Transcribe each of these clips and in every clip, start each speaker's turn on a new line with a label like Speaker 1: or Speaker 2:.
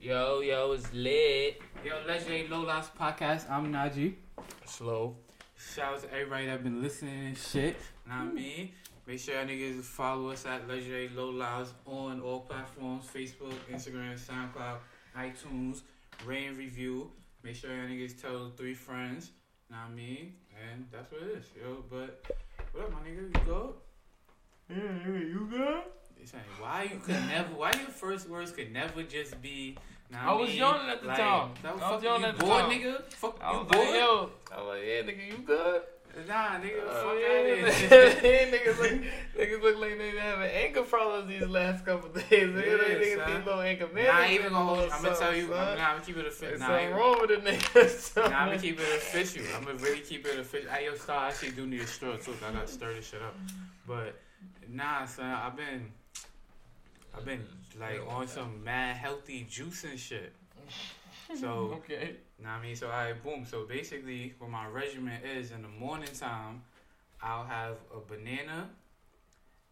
Speaker 1: Yo, yo, it's lit.
Speaker 2: Yo, Legendary Low Loss Podcast. I'm Najee.
Speaker 1: Slow.
Speaker 2: Shout out to everybody that been listening and shit. Know what I mm. mean? Make sure y'all niggas follow us at Legendary Low Loss on all platforms Facebook, Instagram, SoundCloud, iTunes. Rate and review. Make sure y'all niggas tell three friends. Know what I mean? And that's what it is, yo. But what up, my nigga? You good?
Speaker 1: Yeah, you good?
Speaker 2: It's like, why you could never? Why your first words could never just be? Know
Speaker 1: I was
Speaker 2: mean?
Speaker 1: yawning at the time.
Speaker 2: That was
Speaker 1: I was
Speaker 2: fucking
Speaker 1: yawning
Speaker 2: you
Speaker 1: at the
Speaker 2: bored,
Speaker 1: time.
Speaker 2: nigga. Fuck
Speaker 1: I
Speaker 2: you
Speaker 1: was
Speaker 2: bored.
Speaker 1: like, yo. I was like, yeah, nigga, you good?
Speaker 2: Nah, nigga,
Speaker 1: Oh,
Speaker 2: fuck
Speaker 1: yeah.
Speaker 2: out
Speaker 1: niggas, look, niggas look like they having ankle problems these last couple days. Nigga,
Speaker 2: Yeah,
Speaker 1: they niggas
Speaker 2: son.
Speaker 1: need little ankle
Speaker 2: Nah,
Speaker 1: man.
Speaker 2: I even gonna hold. I'm gonna tell you.
Speaker 1: Son.
Speaker 2: I'm, nah, I'm gonna keep it official. Nah,
Speaker 1: something wrong with the niggas.
Speaker 2: nah, I'm gonna keep it official. I'm gonna really keep it official. I yo, star, I actually do need a straw too. 'cause I gotta stir this shit up. But nah, son, I've been, I've been like on some mad healthy juice and shit. So.
Speaker 1: okay.
Speaker 2: Know what I mean? So I boom. So basically, what my regimen is in the morning time, I'll have a banana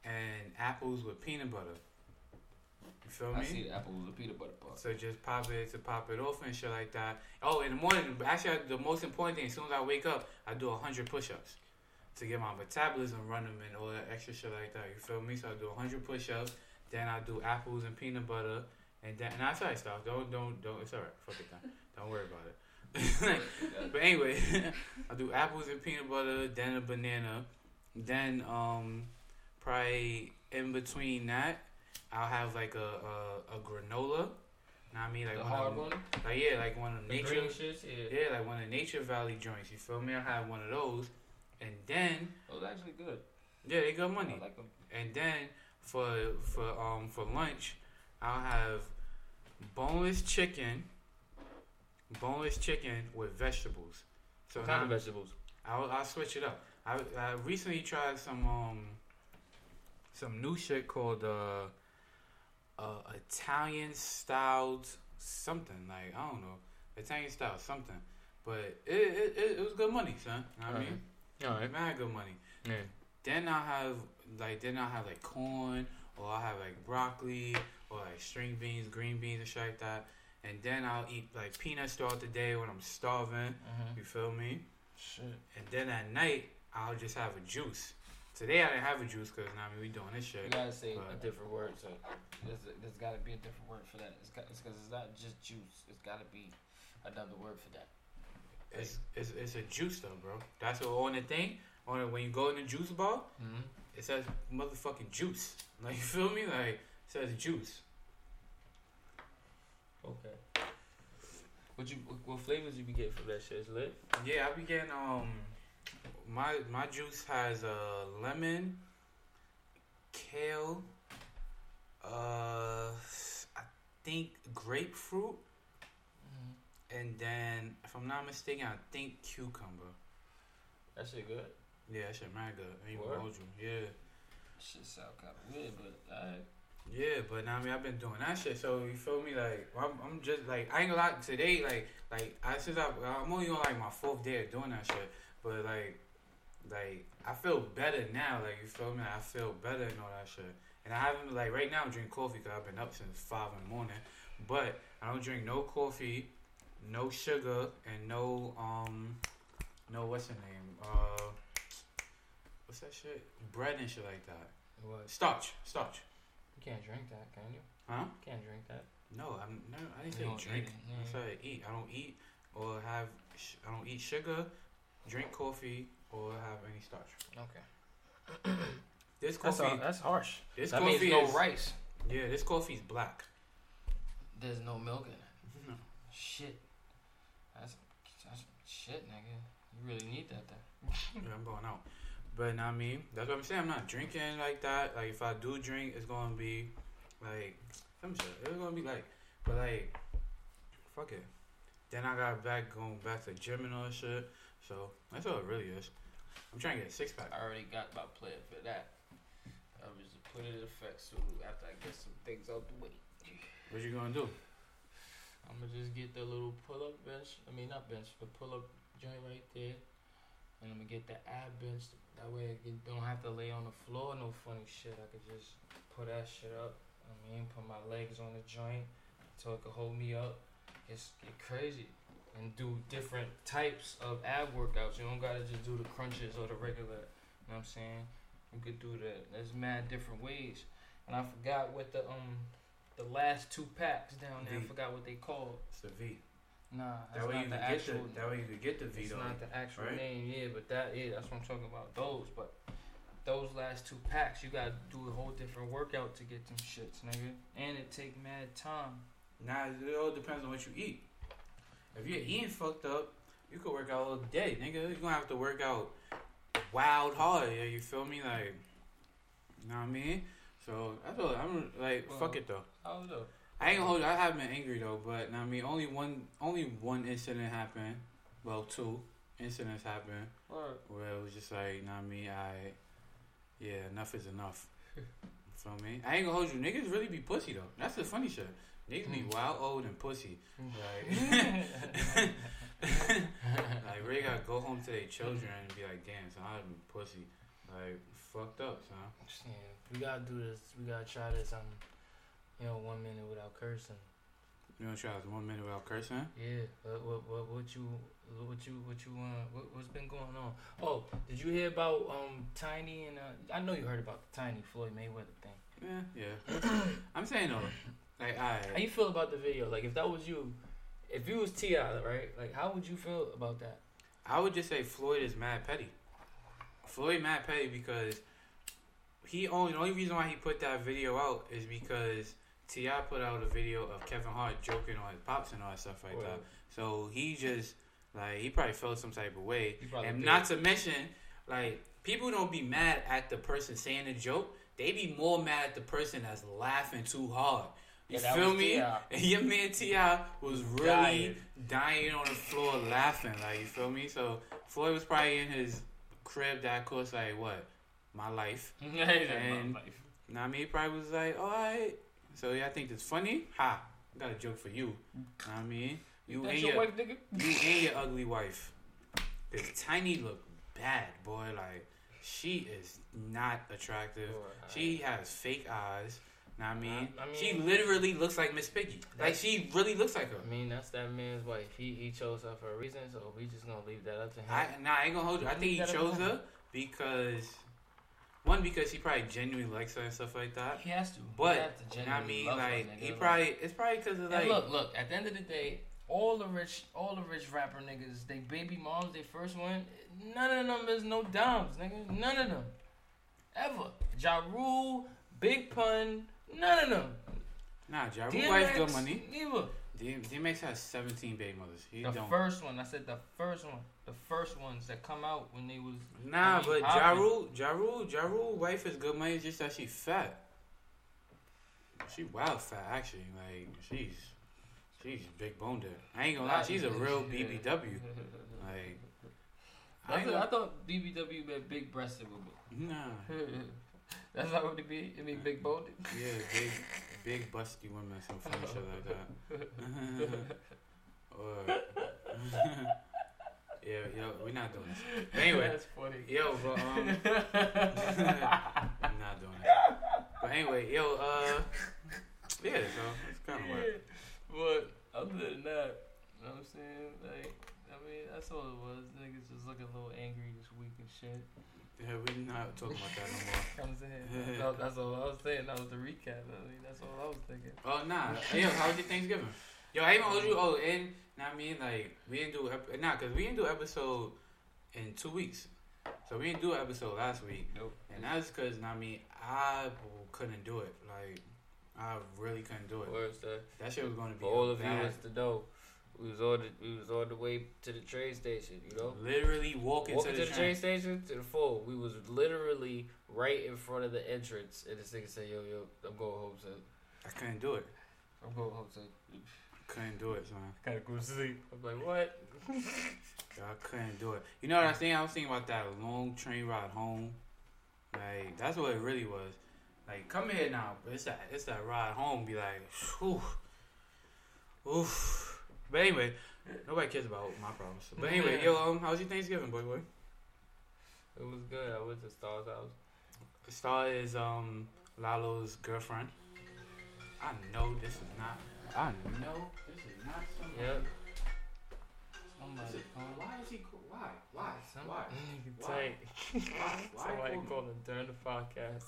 Speaker 2: and apples with peanut butter. You feel me?
Speaker 1: I see the apple with peanut butter part.
Speaker 2: So just pop it to pop it off and shit like that. Oh, in the morning, actually, the most important thing, as soon as I wake up, I do hundred push-ups to get my metabolism running and all that extra shit like that. You feel me? So I do hundred push-ups. Then I do apples and peanut butter, and then and that's how I start. Don't don't don't. It's alright. Fuck it. Then. Don't worry about it. but anyway, I do apples and peanut butter, then a banana, then um probably in between that, I'll have like a a, a granola. Know what I mean? Like
Speaker 1: the
Speaker 2: one
Speaker 1: hard
Speaker 2: of
Speaker 1: one?
Speaker 2: like yeah, like one of the nature,
Speaker 1: shits? Yeah.
Speaker 2: yeah, like one of Nature Valley joints. You feel me? I have one of those, and then
Speaker 1: Those actually good.
Speaker 2: yeah, they got money.
Speaker 1: I like them.
Speaker 2: And then for for um for lunch, I'll have boneless chicken, boneless chicken with vegetables. So
Speaker 1: What kind of vegetables?
Speaker 2: I'll I'll switch it up. I I recently tried some um some new shit called uh uh Italian styled something like I don't know Italian style something, but it it, it, it was good money, son. You know what I mean,
Speaker 1: Alright.
Speaker 2: mad good money.
Speaker 1: Yeah.
Speaker 2: Then I'll have like then I'll have like corn or I'll have like broccoli or like string beans, green beans and shit like that. And then I'll eat like peanuts throughout the day when I'm starving.
Speaker 1: Mm-hmm.
Speaker 2: You feel me?
Speaker 1: Shit.
Speaker 2: And then at night I'll just have a juice. Today I didn't have a juice because I mean we doing this shit.
Speaker 1: You gotta say a different word. So there's, there's gotta be a different word for that. It's because it's, it's not just juice. It's gotta be another word for that.
Speaker 2: It's it's, it's a juice though, bro. That's what on the thing. On the, when you go in the juice bar,
Speaker 1: Mm-hmm.
Speaker 2: It says motherfucking juice. Like you feel me? Like it says juice.
Speaker 1: Okay. What you what, flavors you be getting from that shit? It's lit.
Speaker 2: Yeah, I be getting um my my juice has uh lemon, kale, uh I think grapefruit,
Speaker 1: Mm-hmm.
Speaker 2: and then if I'm not mistaken, I think cucumber.
Speaker 1: That shit good.
Speaker 2: Yeah, that shit mad good. I ain't gonna hold you. Yeah.
Speaker 1: Shit sound kind of weird, but alright.
Speaker 2: Yeah, but now I mean I've been doing that shit, so you feel me? Like I'm, I'm just like I ain't gonna lie today. Like like I since I I'm only on like my fourth day of doing that shit, but like like I feel better now. Like you feel me? I feel better and all that shit. And I haven't like right now I'm drinking coffee because I've been up since five in the morning. But I don't drink no coffee, no sugar, and no um no what's the name uh what's that shit bread and shit like that.
Speaker 1: What?
Speaker 2: Starch, starch.
Speaker 1: You can't drink that, can you?
Speaker 2: Huh?
Speaker 1: Can't drink that.
Speaker 2: No, I'm no. I didn't say
Speaker 1: don't
Speaker 2: drink.
Speaker 1: eat it,
Speaker 2: I
Speaker 1: yeah.
Speaker 2: said eat. I don't eat or have. Sh- I don't eat sugar, drink coffee, or have any starch.
Speaker 1: Okay.
Speaker 2: This
Speaker 1: That's
Speaker 2: uh,
Speaker 1: coffee. that's harsh.
Speaker 2: this
Speaker 1: that
Speaker 2: coffee
Speaker 1: means no
Speaker 2: is,
Speaker 1: rice.
Speaker 2: Yeah, this coffee's black.
Speaker 1: There's no milk in it. Shit. That's, that's shit, nigga. You really need that then.
Speaker 2: yeah, I'm going out. But I mean, that's what I'm saying. I'm not drinking like that. Like if I do drink, it's gonna be like some shit. It's gonna be like, but like, fuck it. Then I got back going back to gym and all that shit. So that's all it really is. I'm trying to get a six pack.
Speaker 1: I already got my plan for that. I'm just put it in effect soon after I get some things out the way.
Speaker 2: What you gonna do?
Speaker 1: I'm gonna just get the little pull up bench. I mean, not bench, but pull up joint right there. And I'm gonna get the ab bench. That way I can, don't have to lay on the floor, no funny shit. I could just put that shit up. I mean, put my legs on the joint, so it could hold me up. It's get crazy and do different types of ab workouts. You don't gotta just do the crunches or the regular. You know what I'm saying? You could do that. There's mad different ways. And I forgot what the um the last two packs down there. I forgot what they called.
Speaker 2: It's the V.
Speaker 1: Nah, that's
Speaker 2: That way
Speaker 1: not
Speaker 2: you
Speaker 1: the
Speaker 2: could get
Speaker 1: actual.
Speaker 2: the that way you could get the V
Speaker 1: It's not the actual
Speaker 2: right?
Speaker 1: name, yeah, but that yeah, that's what I'm talking about. Those, but those last two packs, you gotta do a whole different workout to get them shits, nigga. And it take mad time.
Speaker 2: Nah, it all depends on what you eat. If you're eating fucked up, you could work out all day, nigga. You're gonna have to work out wild hard. Yeah, you feel me? Like, you know what I mean? So that's all. I'm like,
Speaker 1: Well,
Speaker 2: fuck it though.
Speaker 1: I don't know.
Speaker 2: I ain't gonna hold you. I haven't been angry though, but I mean, only one, only one incident happened. Well, two incidents happened
Speaker 1: Word.
Speaker 2: where it was just like, know what I mean, I, yeah, enough is enough. feel me? I ain't gonna hold you. Niggas really be pussy though. That's the funny shit. Niggas be wild, old, and pussy. Like, like really gotta go home to their children and be like, damn, son, I'd be pussy. Like, fucked up, son.
Speaker 1: Yeah, we gotta do this. We gotta try this. Um, you know, one minute without cursing.
Speaker 2: You wanna try this one minute without cursing?
Speaker 1: Yeah. What what what, what you what you what you uh what, what's been going on? Oh, did you hear about um Tiny and uh? I know you heard about the Tiny Floyd Mayweather thing.
Speaker 2: Yeah, yeah. I'm saying though, like,
Speaker 1: How you feel about the video? Like, if that was you, if you was T.I., right? Like, how would you feel about that?
Speaker 2: I would just say Floyd is mad petty. Floyd mad petty because he only the only reason why he put that video out is because T.I. put out a video of Kevin Hart joking on his pops and all that stuff like that. So he just like he probably felt some type of way. And
Speaker 1: did.
Speaker 2: not to mention, like people don't be mad at the person saying the joke. They be more mad at the person that's laughing too hard. You
Speaker 1: Yeah,
Speaker 2: feel me? And your man T.I. was really
Speaker 1: Dying.
Speaker 2: dying. on the floor laughing. Like you feel me? So Floyd was probably in his crib. That course, like what? My life. And- what I mean, he probably was like, all right. So yeah, I think it's funny. Ha! I got a joke for you. Mm. Know what I mean, you
Speaker 1: That's
Speaker 2: and
Speaker 1: your
Speaker 2: your
Speaker 1: wife, nigga.
Speaker 2: you and your ugly wife. This tiny look bad, boy. Like she is not attractive. She has fake eyes. Know what I mean,
Speaker 1: I- I
Speaker 2: she literally looks like Miss Piggy. Like she really looks like her.
Speaker 1: I mean, that's that man's wife. He he chose her for a reason, so we just gonna leave that up to him.
Speaker 2: I nah, I ain't gonna hold you. I think he chose her because one because he probably genuinely likes her and stuff like that.
Speaker 1: he has to.
Speaker 2: But you know what I mean, like he probably it's probably because of
Speaker 1: And
Speaker 2: like
Speaker 1: look, look. At the end of the day, all the rich, all the rich rapper niggas, they baby moms, they first one. None of them is no dimes, nigga. None of them, ever. Ja Rule, Big Pun, none of them.
Speaker 2: nah, Ja Rule wife good money.
Speaker 1: Neither.
Speaker 2: D- DMX has seventeen baby mothers. He
Speaker 1: The
Speaker 2: don't.
Speaker 1: first one, I said the first one, the first ones that come out when they was.
Speaker 2: Nah, but Jaru,
Speaker 1: Jaru,
Speaker 2: Rule, Ja Rule, Ja Rule wife is good money. It's just that she fat. She wild fat actually. Like she's she's big boned. I ain't gonna lie. She's a real BBW. Like I
Speaker 1: I, thought, I thought BBW meant big breasted woman.
Speaker 2: nah.
Speaker 1: That's not what it be. It mean big boned.
Speaker 2: Yeah, big big busty women, some funny shit like that. or yeah, yo, we're not doing this. But anyway,
Speaker 1: That's funny.
Speaker 2: yo, but um, I'm not doing it. But anyway, yo, uh, yeah, so it's kind of weird.
Speaker 1: But other than that, you know what I'm saying? Like, I mean, that's all it was. Niggas just looking a little angry this week and shit.
Speaker 2: Yeah, we're not talking about that no more.
Speaker 1: I'm saying. that- that's all I was saying. That was the recap. I mean, that's all I was thinking.
Speaker 2: Oh nah, Hey, yo, how was your Thanksgiving? Yo, I even owed you. Oh, and I mean like we didn't do ep- nah, cause we didn't do episode in two weeks, so we didn't do an episode last week,
Speaker 1: Nope.
Speaker 2: and that's cause now I mean I couldn't do it. Like I really couldn't do it.
Speaker 1: Words to
Speaker 2: That shit was gonna be
Speaker 1: for all of
Speaker 2: bad.
Speaker 1: you is to know. We was on the we was on the way to the train station. You know.
Speaker 2: Literally walking
Speaker 1: Walking
Speaker 2: to the, train.
Speaker 1: station to the phone. We was literally right in front of the entrance, and this nigga said, "Yo, yo, I'm going home, son.
Speaker 2: I couldn't do it.
Speaker 1: I'm going home, son."
Speaker 2: Couldn't do it, son.
Speaker 1: Gotta go to sleep. I'm like, what?
Speaker 2: I couldn't do it. You know what I was thinking? I was thinking about that long train ride home. Like that's what it really was. Like come here now, but it's that it's that ride home. Be like, whew, oof. But anyway, nobody cares about my problems. But anyway, yo, um, how was your Thanksgiving, boy, boy?
Speaker 1: It was good. I went to Star's house.
Speaker 2: Star is um Lalo's girlfriend. I know this is not. I know this is not somebody.
Speaker 1: Yep.
Speaker 2: Is
Speaker 1: Somebody called.
Speaker 2: Why is he? co- Why? Why?
Speaker 1: Some
Speaker 2: Why? Why? Why? Why
Speaker 1: Somebody
Speaker 2: call me?
Speaker 1: called him during the podcast.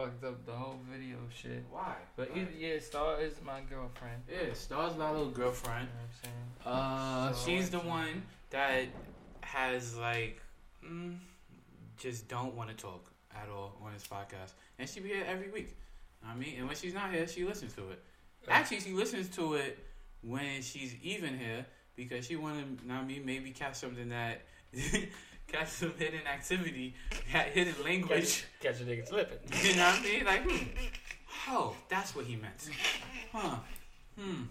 Speaker 1: Fucked up the whole video shit.
Speaker 2: Why?
Speaker 1: But
Speaker 2: Why?
Speaker 1: yeah, Star is my girlfriend.
Speaker 2: Yeah, Star's my little
Speaker 1: You
Speaker 2: girlfriend.
Speaker 1: know I'm saying?
Speaker 2: Uh,
Speaker 1: So,
Speaker 2: she's the one that has like, mm, just don't want to talk at all on this podcast, and she be here every week. I mean, and when she's not here, she listens to it. Actually, she listens to it when she's even here because she want to. I mean, maybe catch something that. catch some hidden activity, ha- hidden language.
Speaker 1: Catch a nigga slipping.
Speaker 2: You know what I mean? Like, hmm, oh, that's what he meant. Huh. Hmm.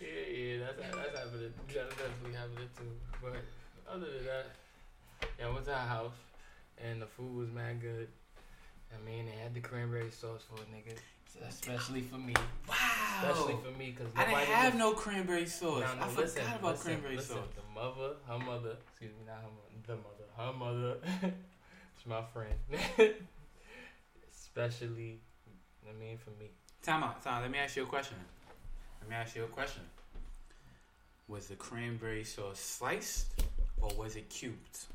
Speaker 1: Yeah, yeah, that's that's happening. That's definitely happening too. But other than that, yeah, I went to her house and the food was mad good. I mean, they had the cranberry sauce for a nigga, especially for me.
Speaker 2: Wow.
Speaker 1: Especially for me, cause
Speaker 2: I didn't have
Speaker 1: was-
Speaker 2: no cranberry sauce.
Speaker 1: Nah, no,
Speaker 2: I forgot about
Speaker 1: listen,
Speaker 2: cranberry
Speaker 1: listen.
Speaker 2: sauce.
Speaker 1: The mother, her mother, excuse me, not her mother, the mother, her mother. it's my friend. Especially, I mean, for me.
Speaker 2: Time out. Time. out. Let me ask you a question. Let me ask you a question. Was the cranberry sauce sliced or was it cubed?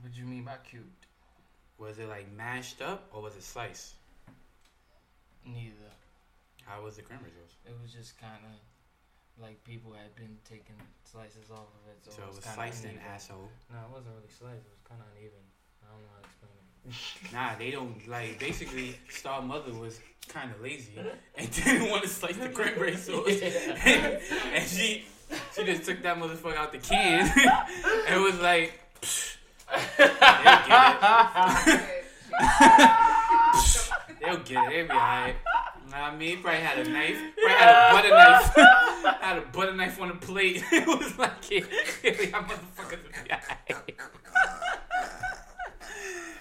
Speaker 1: What do you mean by cubed?
Speaker 2: Was it like mashed up or was it sliced?
Speaker 1: Neither.
Speaker 2: How was the cranberry sauce?
Speaker 1: It was just kind of like people had been taking slices off of it, so,
Speaker 2: So,
Speaker 1: it
Speaker 2: it
Speaker 1: was,
Speaker 2: was
Speaker 1: kind
Speaker 2: sliced
Speaker 1: of
Speaker 2: in
Speaker 1: uneven.
Speaker 2: asshole.
Speaker 1: No, it wasn't really sliced. It was kind of uneven. I don't know how to explain it.
Speaker 2: Nah, they don't like. Basically, Star Mother was kind of lazy and didn't want to slice the cranberry sauce, and she she just took that motherfucker out the can and was like, they'll get it. They'll get it. They'll be alright. What I mean? Probably had a knife. Probably had a butter knife. had a butter knife on the plate. it was like, yeah, y'all motherfuckers will be alright.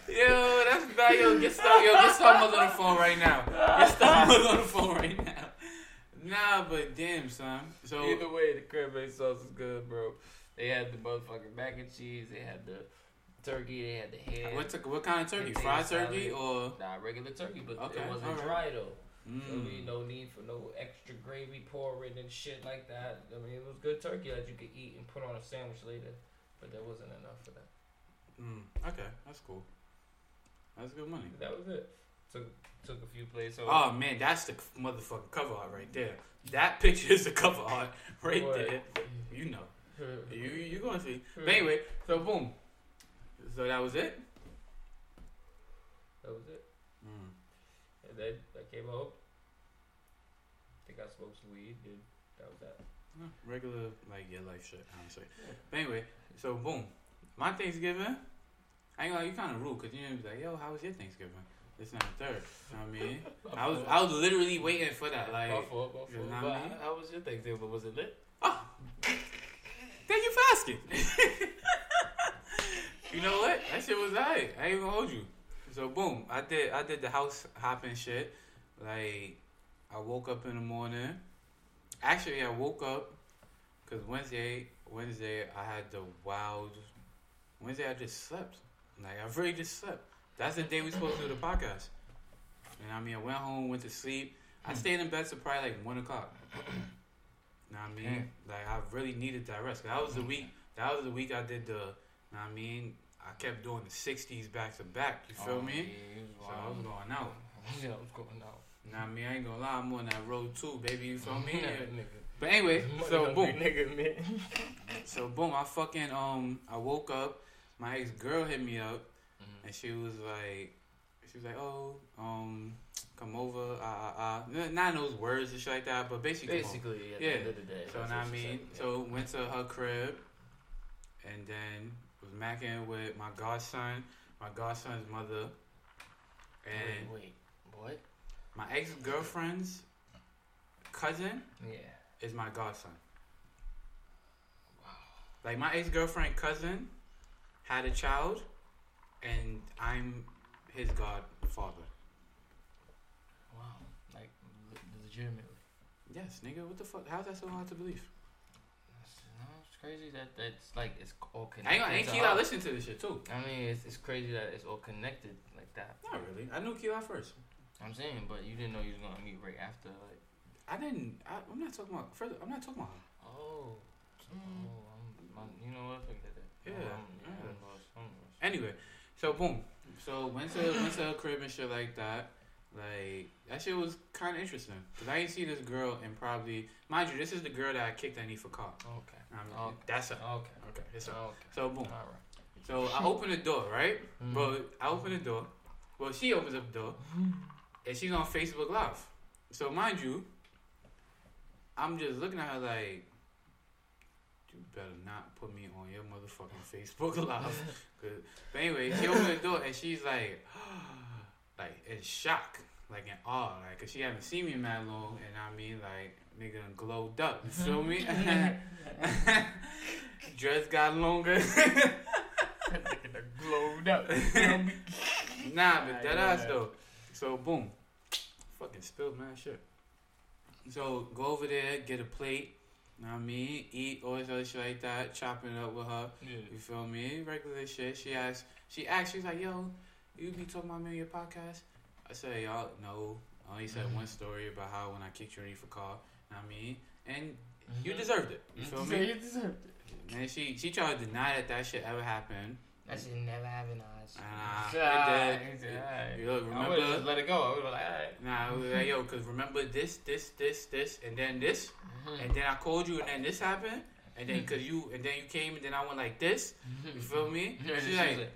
Speaker 2: Yo, that's bad. Yo, get Star, yo, get Star Mother on the phone right now. Get Star Mother on the phone right now. Nah, but damn, son. So
Speaker 1: Either way, the cranberry sauce is good, bro. They had the motherfucking mac and cheese. They had the turkey. They had the head.
Speaker 2: what t- what kind of turkey? Fried turkey or?
Speaker 1: Nah, regular turkey, but
Speaker 2: Okay,
Speaker 1: it wasn't
Speaker 2: alright.
Speaker 1: dry though. So
Speaker 2: Mm.
Speaker 1: we no need for no extra gravy pouring and shit like that. I mean, it was good turkey that you could eat and put on a sandwich later, but there wasn't enough for that.
Speaker 2: Mm. Okay, that's cool. That's good money.
Speaker 1: That was it. Took took a few plays. So
Speaker 2: Oh man, that's the motherfucking cover art right there. That picture is the cover art right
Speaker 1: What?
Speaker 2: there. You know, you you gonna see. But anyway, so boom. So that was it.
Speaker 1: that was it.
Speaker 2: Mm.
Speaker 1: And then I came home. Think I smoked some weed, dude. that was that.
Speaker 2: Yeah, Regular like your life shit, honestly. But anyway, so boom, my Thanksgiving. I ain't gonna, you kind of rude because you know, be like, yo, how was your Thanksgiving? This not the third. You know what I mean? I was I was literally waiting for that. Like,
Speaker 1: my fault, my
Speaker 2: you know what I mean?
Speaker 1: how, how was your Thanksgiving? Was it lit?
Speaker 2: Oh, thank you for asking. you know what? That shit was alright. I ain't gonna hold you. So boom, I did I did the house hopping shit. Like, I woke up in the morning. Actually, I woke up because Wednesday Wednesday I had the wild. Wednesday I just slept. Like I really just slept. That's the day we supposed to do the podcast. And I mean, I went home, went to sleep. I hmm. stayed in bed till probably like one o'clock. You know what I mean? Like I really needed that rest. That was the hmm. week. That was the week I did the. Know what I mean? I kept doing the '60s back to back. You feel
Speaker 1: Oh,
Speaker 2: me?
Speaker 1: Yeah, it
Speaker 2: So I was going out.
Speaker 1: Yeah, I was going out.
Speaker 2: Know what I ain't gonna lie, I'm on that road too, baby. You feel me?
Speaker 1: Yeah, nigga.
Speaker 2: But anyway, so boom.
Speaker 1: nigga, man.
Speaker 2: So boom, I fucking um, I woke up. My ex girl hit me up,
Speaker 1: Mm-hmm.
Speaker 2: and she was like, she was like, oh, um, come over, ah ah ah. N- Not in those words and shit like that, but basically.
Speaker 1: Basically, at
Speaker 2: Yeah.
Speaker 1: the end of the day.
Speaker 2: So now I mean,
Speaker 1: said,
Speaker 2: so went to her crib, and then was macking with my godson, my godson's mother, and
Speaker 1: wait, wait, what?
Speaker 2: My ex girlfriend's cousin
Speaker 1: Yeah.
Speaker 2: is my godson.
Speaker 1: Wow.
Speaker 2: Like my ex girlfriend cousin had a child, and I'm his godfather.
Speaker 1: Wow. Like le- legitimately.
Speaker 2: Yes, nigga, what the fuck? How's that so hard to believe?
Speaker 1: That's, no, it's crazy that that's like it's all connected.
Speaker 2: ain't gonna ain't
Speaker 1: to
Speaker 2: Keela listen to this shit too.
Speaker 1: I mean, it's, it's crazy that it's all connected like that.
Speaker 2: Not really. I knew Keela first.
Speaker 1: I'm saying, but you didn't know you was gonna meet right after. Like,
Speaker 2: I didn't. I, I'm not talking about. Further, I'm not talking about. her.
Speaker 1: Oh. Oh, I'm, I'm, you know what? Forget it.
Speaker 2: Yeah,
Speaker 1: Oh, I'm, yeah,
Speaker 2: yeah.
Speaker 1: I'm lost. I'm lost.
Speaker 2: Anyway, so boom. So went to went to her crib and shit like that. Like that shit was kind of interesting because I didn't see this girl and probably mind you, this is the girl that I kicked Annie for car.
Speaker 1: Okay.
Speaker 2: I mean,
Speaker 1: Okay.
Speaker 2: That's her.
Speaker 1: Okay.
Speaker 2: Okay, it's her.
Speaker 1: Okay.
Speaker 2: So boom.
Speaker 1: All right.
Speaker 2: So I open the door, right?
Speaker 1: Mhm.
Speaker 2: Bro, I open the door. Well, she opens up the door, and she's on Facebook Live. So mind you, I'm just looking at her like, you better not put me on your motherfucking Facebook Live. 'Cause- but anyway, she opened the door and she's like, like in shock, like in awe, like, cause she haven't seen me in that long, and I mean, like, nigga glowed up. You feel me? Dress got longer.
Speaker 1: glowed up.
Speaker 2: Nah, but that ass though. So boom, fucking spilled man shit. So go over there, get a plate. Know what I mean? Eat all this other shit like that. Chopping it up with her.
Speaker 1: Yeah.
Speaker 2: You feel me? Regular shit. She asked. She asked. She's like, "Yo, you be talking about me on your podcast?" I said, "Y'all no." I only said
Speaker 1: Mhm.
Speaker 2: one story about how when I kicked you in for car. Know what I mean? And you
Speaker 1: Mhm.
Speaker 2: deserved it. You feel me?
Speaker 1: You deserved it.
Speaker 2: And she she tried to deny that that shit ever happened.
Speaker 1: That shit never happened to us.
Speaker 2: Ah,
Speaker 1: Ah,
Speaker 2: it did.
Speaker 1: said, alright.
Speaker 2: You look,
Speaker 1: I
Speaker 2: remember?
Speaker 1: would've just let it go. I would have like, alright.
Speaker 2: Nah, I was like, yo, cause remember this, this, this, this, and then this,
Speaker 1: Mm-hmm.
Speaker 2: and then I called you, and then this happened, and then cause you, and then you came, and then I went like this. You feel me? She's
Speaker 1: she
Speaker 2: like,
Speaker 1: like,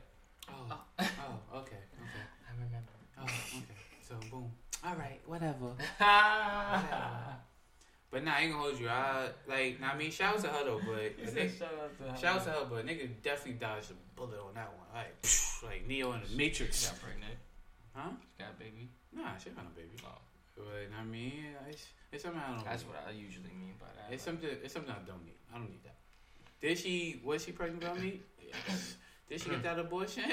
Speaker 2: oh, oh, okay, okay,
Speaker 1: I remember.
Speaker 2: oh, okay. So boom. All right, whatever.
Speaker 1: Ah.
Speaker 2: But nah, I ain't gonna hold you. I like, nah, I mean, shout out to her though, but
Speaker 1: He
Speaker 2: a
Speaker 1: said,
Speaker 2: nigga-
Speaker 1: shout out to her.
Speaker 2: shout out to her, but nigga definitely dodged a bullet on that one. Like, like Neo in the
Speaker 1: She
Speaker 2: Matrix.
Speaker 1: got pregnant.
Speaker 2: Huh?
Speaker 1: She got a baby.
Speaker 2: Nah, she got a baby.
Speaker 1: Oh,
Speaker 2: But I mean, it's, it's something I don't.
Speaker 1: that's what I usually mean by that.
Speaker 2: It's something. It's something I don't need. I don't need that. Did she? Was she pregnant about me? Yes. Did she get that abortion?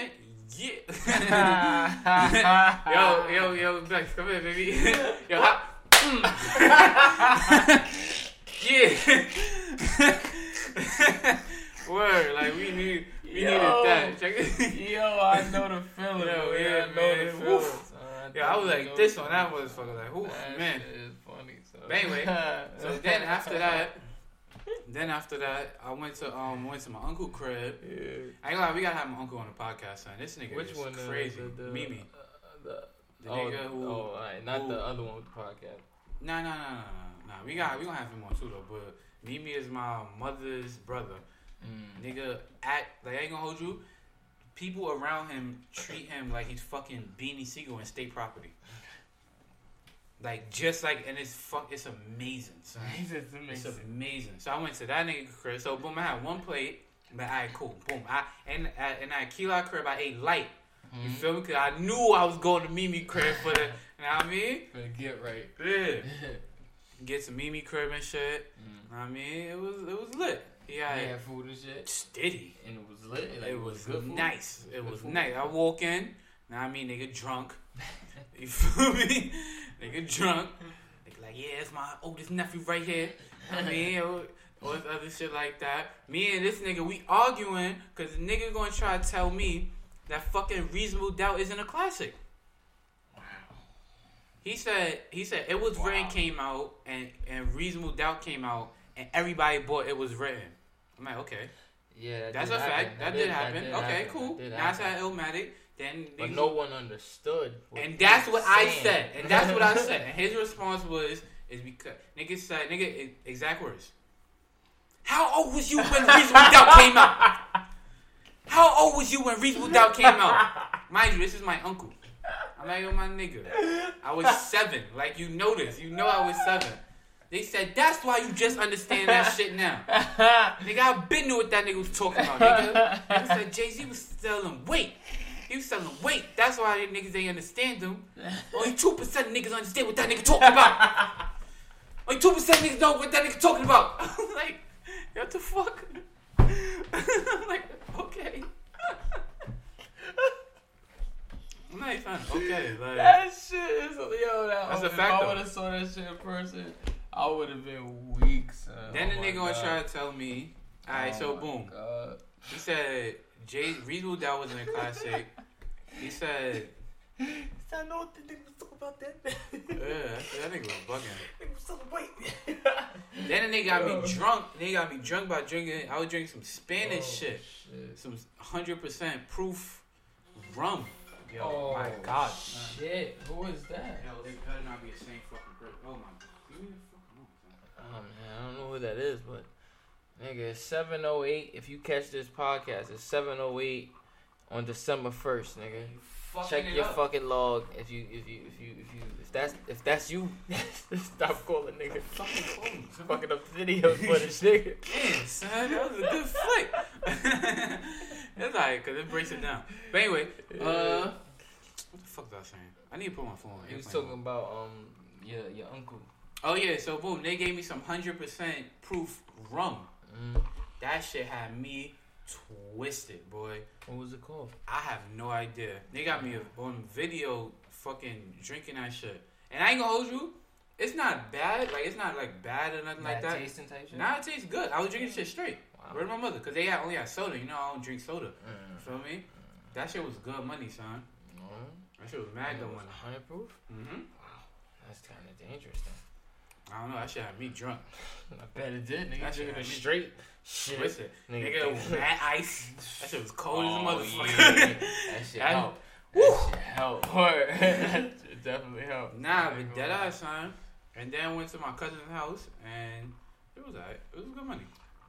Speaker 2: Yeah. yo, yo, yo, Bex, come here, baby. yo, how, yeah. Word, like we need, we needed that. Check it.
Speaker 1: Yo, I know the feeling.
Speaker 2: Yo,
Speaker 1: bro.
Speaker 2: yeah,
Speaker 1: I know
Speaker 2: man.
Speaker 1: the feeling. Son.
Speaker 2: Yeah, I was like this
Speaker 1: the
Speaker 2: on that
Speaker 1: feeling.
Speaker 2: motherfucker, like,
Speaker 1: That
Speaker 2: man.
Speaker 1: is funny. So.
Speaker 2: But anyway, So then after that, then after that, I went to um went to my uncle crib.
Speaker 1: yeah.
Speaker 2: I ain't gonna lie, we gotta have my uncle on the podcast, son. This nigga
Speaker 1: Which
Speaker 2: is
Speaker 1: one? uh,
Speaker 2: crazy.
Speaker 1: The, the,
Speaker 2: Mimi,
Speaker 1: Uh, the,
Speaker 2: the
Speaker 1: oh,
Speaker 2: nigga who.
Speaker 1: oh, all right, not
Speaker 2: who-
Speaker 1: the other one with the podcast.
Speaker 2: Nah, nah, nah, nah, nah, nah. We got we gonna have him on too though. But Mimi is my mother's brother.
Speaker 1: Mm.
Speaker 2: Nigga, act like I ain't gonna hold you. People around him treat him like he's fucking Beanie Sigel and state property. Like just like, and it's fuck, it's amazing, son.
Speaker 1: It's
Speaker 2: It's
Speaker 1: amazing.
Speaker 2: amazing. So I went to that nigga crib. So boom, I had one plate. But alright, cool. Boom. I and uh, and at Keela crib, I ate light. You
Speaker 1: Mhm.
Speaker 2: feel me? Cause I knew I was going to Mimi crib for the. You know what I mean?
Speaker 1: Better get right.
Speaker 2: Yeah. Get some Mimi crib and shit.
Speaker 1: Mm.
Speaker 2: I mean, it was it was lit. Yeah,
Speaker 1: had food and shit,
Speaker 2: steady.
Speaker 1: and it was lit. Like,
Speaker 2: It was
Speaker 1: good food.
Speaker 2: nice. It was
Speaker 1: food.
Speaker 2: nice. I walk in. Now I mean, nigga drunk. You feel me? nigga drunk. Nigga like, yeah, it's my oldest nephew right here. I mean, or, or other shit like that. Me and this nigga, we arguing because the nigga gonna try to tell me that fucking Reasonable Doubt isn't a classic.
Speaker 1: Wow.
Speaker 2: He said he said it was written came out and and Reasonable Doubt came out and everybody bought it was written. I'm like, okay,
Speaker 1: Yeah, that
Speaker 2: that's a
Speaker 1: happen.
Speaker 2: fact. That, did happen.
Speaker 1: did
Speaker 2: okay,
Speaker 1: happen.
Speaker 2: cool.
Speaker 1: That did
Speaker 2: Now it's at Illmatic. Then
Speaker 1: But no one understood.
Speaker 2: and that's what I said. And that's what I said. And his response was is because nigga said nigga exact words. How old was you when Reasonable Doubt came out? How old was you when Reasonable Doubt came out? Mind you, this is my uncle. I'm like, yo, my nigga. I was seven. Like, you know this. You know I was seven. They said, that's why you just understand that shit now. Nigga, I've been knew what that nigga was talking about, nigga. Nigga said Jay-Z was selling weight. He was selling weight. That's why they niggas ain't understand him. Only 2% of niggas understand what that nigga talking about. Only 2% niggas know what that nigga talking about. I'm like, what the fuck? I'm like, okay. I'm not even okay. Like,
Speaker 1: That shit is a yo. That,
Speaker 2: That's a
Speaker 1: if
Speaker 2: fact,
Speaker 1: I
Speaker 2: though.
Speaker 1: would have saw that shit in person, I would have been weak. Son.
Speaker 2: Oh then the
Speaker 1: Oh my
Speaker 2: nigga
Speaker 1: was
Speaker 2: trying to tell me, oh alright,
Speaker 1: Oh
Speaker 2: so boom.
Speaker 1: God.
Speaker 2: He said Jay Reasonable Doubt was in a classic. He said
Speaker 1: I know what the nigga was talking about that.
Speaker 2: Yeah, that, that nigga was bugging.
Speaker 1: Nigga was talking white.
Speaker 2: Then they got
Speaker 1: Oh.
Speaker 2: me drunk. They got me drunk by drinking. I was drinking some Spanish
Speaker 1: Oh,
Speaker 2: shit,
Speaker 1: shit.
Speaker 2: some hundred percent proof rum. Yo,
Speaker 1: oh
Speaker 2: my God.
Speaker 1: Shit. Who is that?
Speaker 2: Yo, they better not be the same fucking person. Oh my. Give me the fucking.
Speaker 1: Oh man, I don't know who that is, but nigga, it's seven oh eight. If you catch this podcast, it's seven oh eight on December first, nigga.
Speaker 2: You
Speaker 1: Check your
Speaker 2: up.
Speaker 1: fucking log if you if you if you if you if that's if that's you. stop calling nigga.
Speaker 2: Fucking call me, son.
Speaker 1: Fucking up video footage, nigga.
Speaker 2: Man, son, that was a good flick. That's alright, cause it breaks it down. But anyway, uh, what the fuck was I saying? I need to put my phone. on
Speaker 1: He was talking about um your your uncle.
Speaker 2: Oh yeah, so boom, they gave me some hundred percent proof rum.
Speaker 1: Mm.
Speaker 2: That shit had me twisted, boy.
Speaker 1: What was it called?
Speaker 2: I have no idea. They got me on video, fucking drinking that shit. And I ain't gonna hold you. It's not bad. Like it's not like bad or nothing like that.
Speaker 1: tasting type shit.
Speaker 2: Nah, it tastes good. I was drinking shit straight.
Speaker 1: Wow.
Speaker 2: Where's my mother? Cause they had, only had soda. You know I don't drink soda.
Speaker 1: Mm.
Speaker 2: Feel me? That shit was good money, son.
Speaker 1: No.
Speaker 2: That shit was mad good
Speaker 1: It was
Speaker 2: money.
Speaker 1: hundred proof.
Speaker 2: hmm
Speaker 1: That's kind of dangerous. Then.
Speaker 2: I don't know. That shit had me drunk.
Speaker 1: I bet it did. Nigga,
Speaker 2: That shit
Speaker 1: it
Speaker 2: me-
Speaker 1: straight. Shit.
Speaker 2: Twisted.
Speaker 1: Nigga,
Speaker 2: Nigga,
Speaker 1: think-
Speaker 2: mad ice. That shit was cold as a
Speaker 1: Oh,
Speaker 2: motherfucker.
Speaker 1: yeah. That shit
Speaker 2: That-
Speaker 1: helped.
Speaker 2: Woo.
Speaker 1: That shit helped. That shit definitely helped.
Speaker 2: Nah, but dead ass son. And then went to my cousin's house and it was alright. It was good money.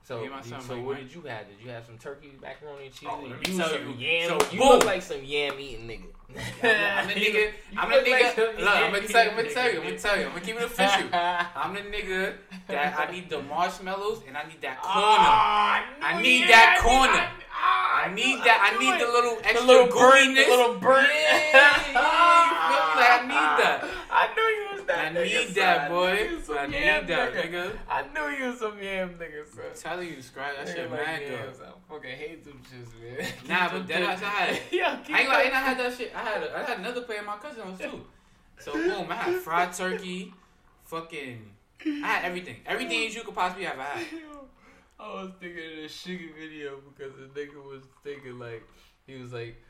Speaker 1: So,
Speaker 2: Me and my
Speaker 1: you- so
Speaker 2: make
Speaker 1: what did you have? Did you have some turkey, macaroni, and cheese?
Speaker 2: Oh, let me
Speaker 1: you
Speaker 2: tell
Speaker 1: some
Speaker 2: you.
Speaker 1: Yam.
Speaker 2: So,
Speaker 1: you
Speaker 2: boom.
Speaker 1: look like some yam eating nigga.
Speaker 2: I'm the nigga. I'm the nigga. Look, I'm gonna tell you. I'm gonna tell you. I'm gonna tell you. I'm gonna keep it official. I'm the nigga that I need the marshmallows and I need that corner.
Speaker 1: Ah,
Speaker 2: I
Speaker 1: knew
Speaker 2: need that corner.
Speaker 1: I,
Speaker 2: I need that. I
Speaker 1: knew
Speaker 2: need
Speaker 1: it.
Speaker 2: the little
Speaker 1: the
Speaker 2: extra
Speaker 1: little burn, the little burn.
Speaker 2: Yeah, yeah? Like, I need that.
Speaker 1: I knew you was that.
Speaker 2: I
Speaker 1: nigga,
Speaker 2: need
Speaker 1: son.
Speaker 2: that, boy.
Speaker 1: was some
Speaker 2: I need that, nigga.
Speaker 1: I knew you was some yam nigga, son.
Speaker 2: I'm telling you, Scrap, that
Speaker 1: Nigga
Speaker 2: shit
Speaker 1: like
Speaker 2: mad
Speaker 1: yams.
Speaker 2: good.
Speaker 1: I fucking hate them shits, man.
Speaker 2: Nah, but that I had
Speaker 1: Yeah,
Speaker 2: I ain't gonna, and I had that shit. I had I had another player my cousin house too. So boom, I had fried turkey, fucking, I had everything, everything you could possibly have. I had.
Speaker 1: I was thinking of the Sugar video because the nigga was thinking like he was like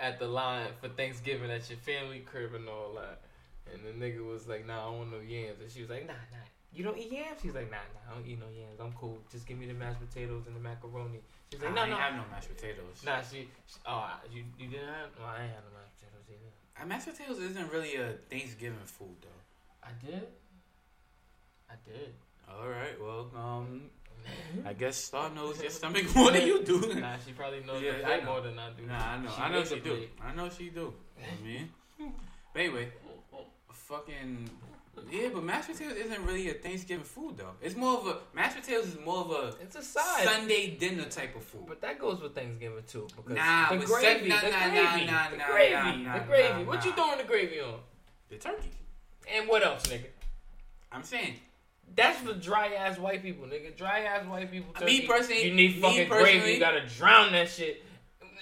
Speaker 1: at the line for Thanksgiving at your family crib and all that, and the nigga was like, "Nah, I don't want no yams," and she was like, "Nah, nah, you don't eat yams?" He's like, "Nah, nah, I don't eat no yams. I'm cool. Just give me the mashed potatoes and the macaroni." She's like,
Speaker 2: I
Speaker 1: "No,
Speaker 2: ain't
Speaker 1: no."
Speaker 2: have no mashed potatoes.
Speaker 1: Nah, she, she oh, you you didn't have? Well, I ain't have no mashed potatoes either.
Speaker 2: Uh, mashed potatoes isn't really a Thanksgiving food though.
Speaker 1: I did. I did.
Speaker 2: All right, well, um, Mm-hmm. I guess Star knows your stomach more than you do.
Speaker 1: Nah, she probably knows
Speaker 2: Yeah,
Speaker 1: the
Speaker 2: I know.
Speaker 1: more than I do.
Speaker 2: Nah, I know, I know she do.
Speaker 1: plate.
Speaker 2: I know she do. I mean, but anyway, fucking yeah, but mashed potatoes isn't really a Thanksgiving food though. It's more of a mashed potatoes is more of a
Speaker 1: It's a side.
Speaker 2: Sunday dinner type of food.
Speaker 1: But that goes with Thanksgiving too. Because
Speaker 2: Nah,
Speaker 1: the gravy,
Speaker 2: Sun-
Speaker 1: the
Speaker 2: nah, nah,
Speaker 1: gravy,
Speaker 2: nah,
Speaker 1: the gravy, the
Speaker 2: nah,
Speaker 1: gravy.
Speaker 2: nah,
Speaker 1: what you
Speaker 2: nah.
Speaker 1: throwing the gravy on?
Speaker 2: The turkey.
Speaker 1: And what else, nigga?
Speaker 2: I'm saying
Speaker 1: That's for dry ass white people, nigga. Dry ass white people.
Speaker 2: Me
Speaker 1: turkey,
Speaker 2: personally-
Speaker 1: you need
Speaker 2: me
Speaker 1: fucking gravy. You gotta drown that shit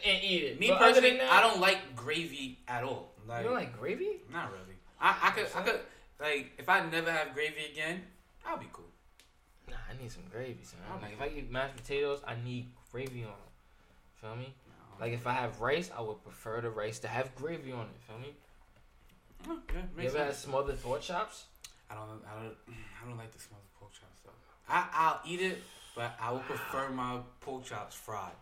Speaker 1: and eat it.
Speaker 2: me
Speaker 1: But
Speaker 2: personally,
Speaker 1: that,
Speaker 2: I don't like gravy at all. Like,
Speaker 1: You don't like gravy?
Speaker 2: not really. I, I could I could like if I never have gravy again, I'll be cool.
Speaker 1: Nah, I need some gravy, son. Like if I eat mashed potatoes, I need gravy on it. Feel me? Like if I have rice, I would prefer the rice to have gravy on it. Feel me?
Speaker 2: Yeah,
Speaker 1: You ever had
Speaker 2: sense.
Speaker 1: smothered pork chops?
Speaker 2: I don't I don't I don't like the smell of pork chops though. I I'll eat it, but I would prefer ah. my pork chops fried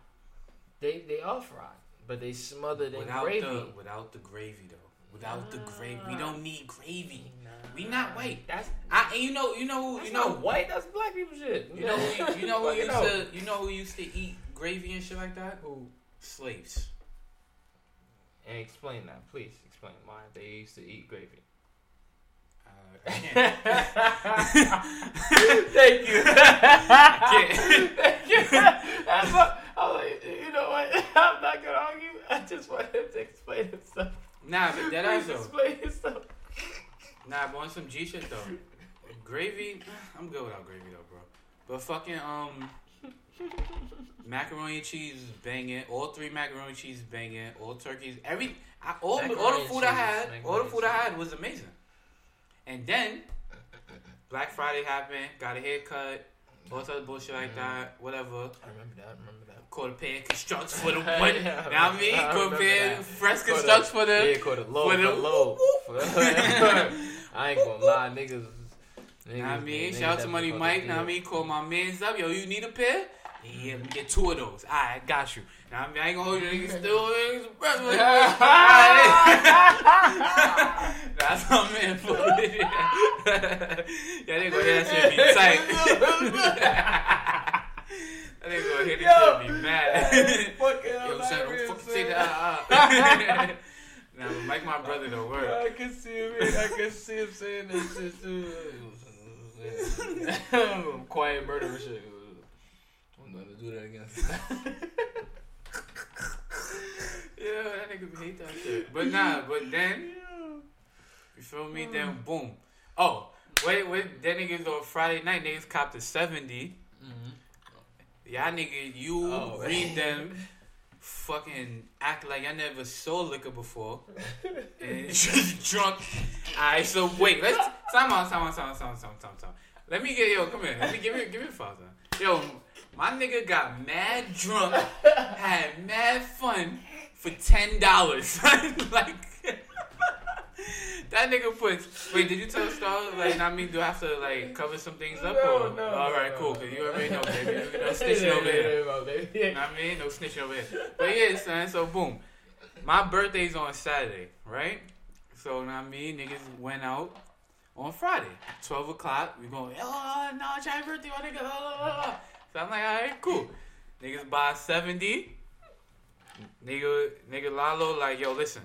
Speaker 1: They they are fried, but they smothered in
Speaker 2: without
Speaker 1: gravy.
Speaker 2: the without the gravy though. Without the gravy, we don't ah. need gravy.
Speaker 1: Nah.
Speaker 2: We not white.
Speaker 1: That's
Speaker 2: I and you know you know who
Speaker 1: that's
Speaker 2: you know
Speaker 1: not white. That's black people shit.
Speaker 2: you know who you, you know who used to you know who used to eat gravy and shit like that?
Speaker 1: Who?
Speaker 2: Slaves.
Speaker 1: And explain that, please. Explain why they used to eat gravy.
Speaker 2: I can't.
Speaker 1: Thank you. Thank you. That's what, I was like, you know what? I'm not gonna argue. I just want him to explain himself.
Speaker 2: Nah, but that ass
Speaker 1: Please
Speaker 2: though.
Speaker 1: explain himself.
Speaker 2: Nah, but on some G shit though. Gravy, I'm good without gravy though, bro. But fucking um, macaroni and cheese is banging. All three macaroni and cheese is banging. All turkeys, every I, all the, all the
Speaker 1: and
Speaker 2: food I had, all the food I had was amazing. And then Black Friday happened. Got a haircut. all this other bullshit like mm-hmm. that, whatever.
Speaker 1: I remember that. I remember that.
Speaker 2: Caught a pair of constructs for the
Speaker 1: Yeah,
Speaker 2: what?
Speaker 1: I
Speaker 2: Know what I mean?
Speaker 1: remember
Speaker 2: Caught a pair of fresh constructs for them.
Speaker 1: Yeah, caught it low.
Speaker 2: For the-
Speaker 1: low. I ain't gonna lie, niggas. niggas
Speaker 2: what I mean?
Speaker 1: niggas
Speaker 2: Shout out to Money Mike. What I mean? Call my mans up. Yo, you need a pair? Yeah, let me get two of those. Alright, got you. Now I mean, I ain't gonna hold you niggas still. Niggas. Alright. That's my man for it. Yeah, they gonna hear that shit be tight. That nigga gonna hear this shit be mad. Yo, son, don't fucking say that. Uh, uh. nah, but Mike, my brother, don't work.
Speaker 1: I can see him. I can see him saying that shit too. Quiet murder shit. I'm gonna do that again.
Speaker 2: Yeah, that nigga hate that shit. But nah, but then, you feel me? Then boom. Oh, wait, wait. Then niggas on Friday night, niggas copped a 70. Y'all nigga, you
Speaker 1: Oh,
Speaker 2: read them. Fucking act like y'all never sold liquor before and just drunk. Alright, so wait, let's time out, time out, time out, time out, time out, time out. Let me get yo, come here. Let me give me give me a father. Yo, my nigga got mad drunk, had mad fun for ten dollars. like that nigga puts. Wait, did you tell Star? Like, I mean, do I have to like cover some things up?
Speaker 1: No,
Speaker 2: or?
Speaker 1: no,
Speaker 2: All right,
Speaker 1: no,
Speaker 2: cool. Cause you already know, baby. No snitching over here. Know I mean? No snitching over here. But yeah, son, so boom. My birthday's on Saturday, right? So, know I mean? Niggas went out on Friday. 12 o'clock. We going, oh, no, it's your birthday, my nigga. blah, blah, blah." So I'm like, all right, cool. Niggas buy 70. Nigga, nigga Lalo, like, yo, listen.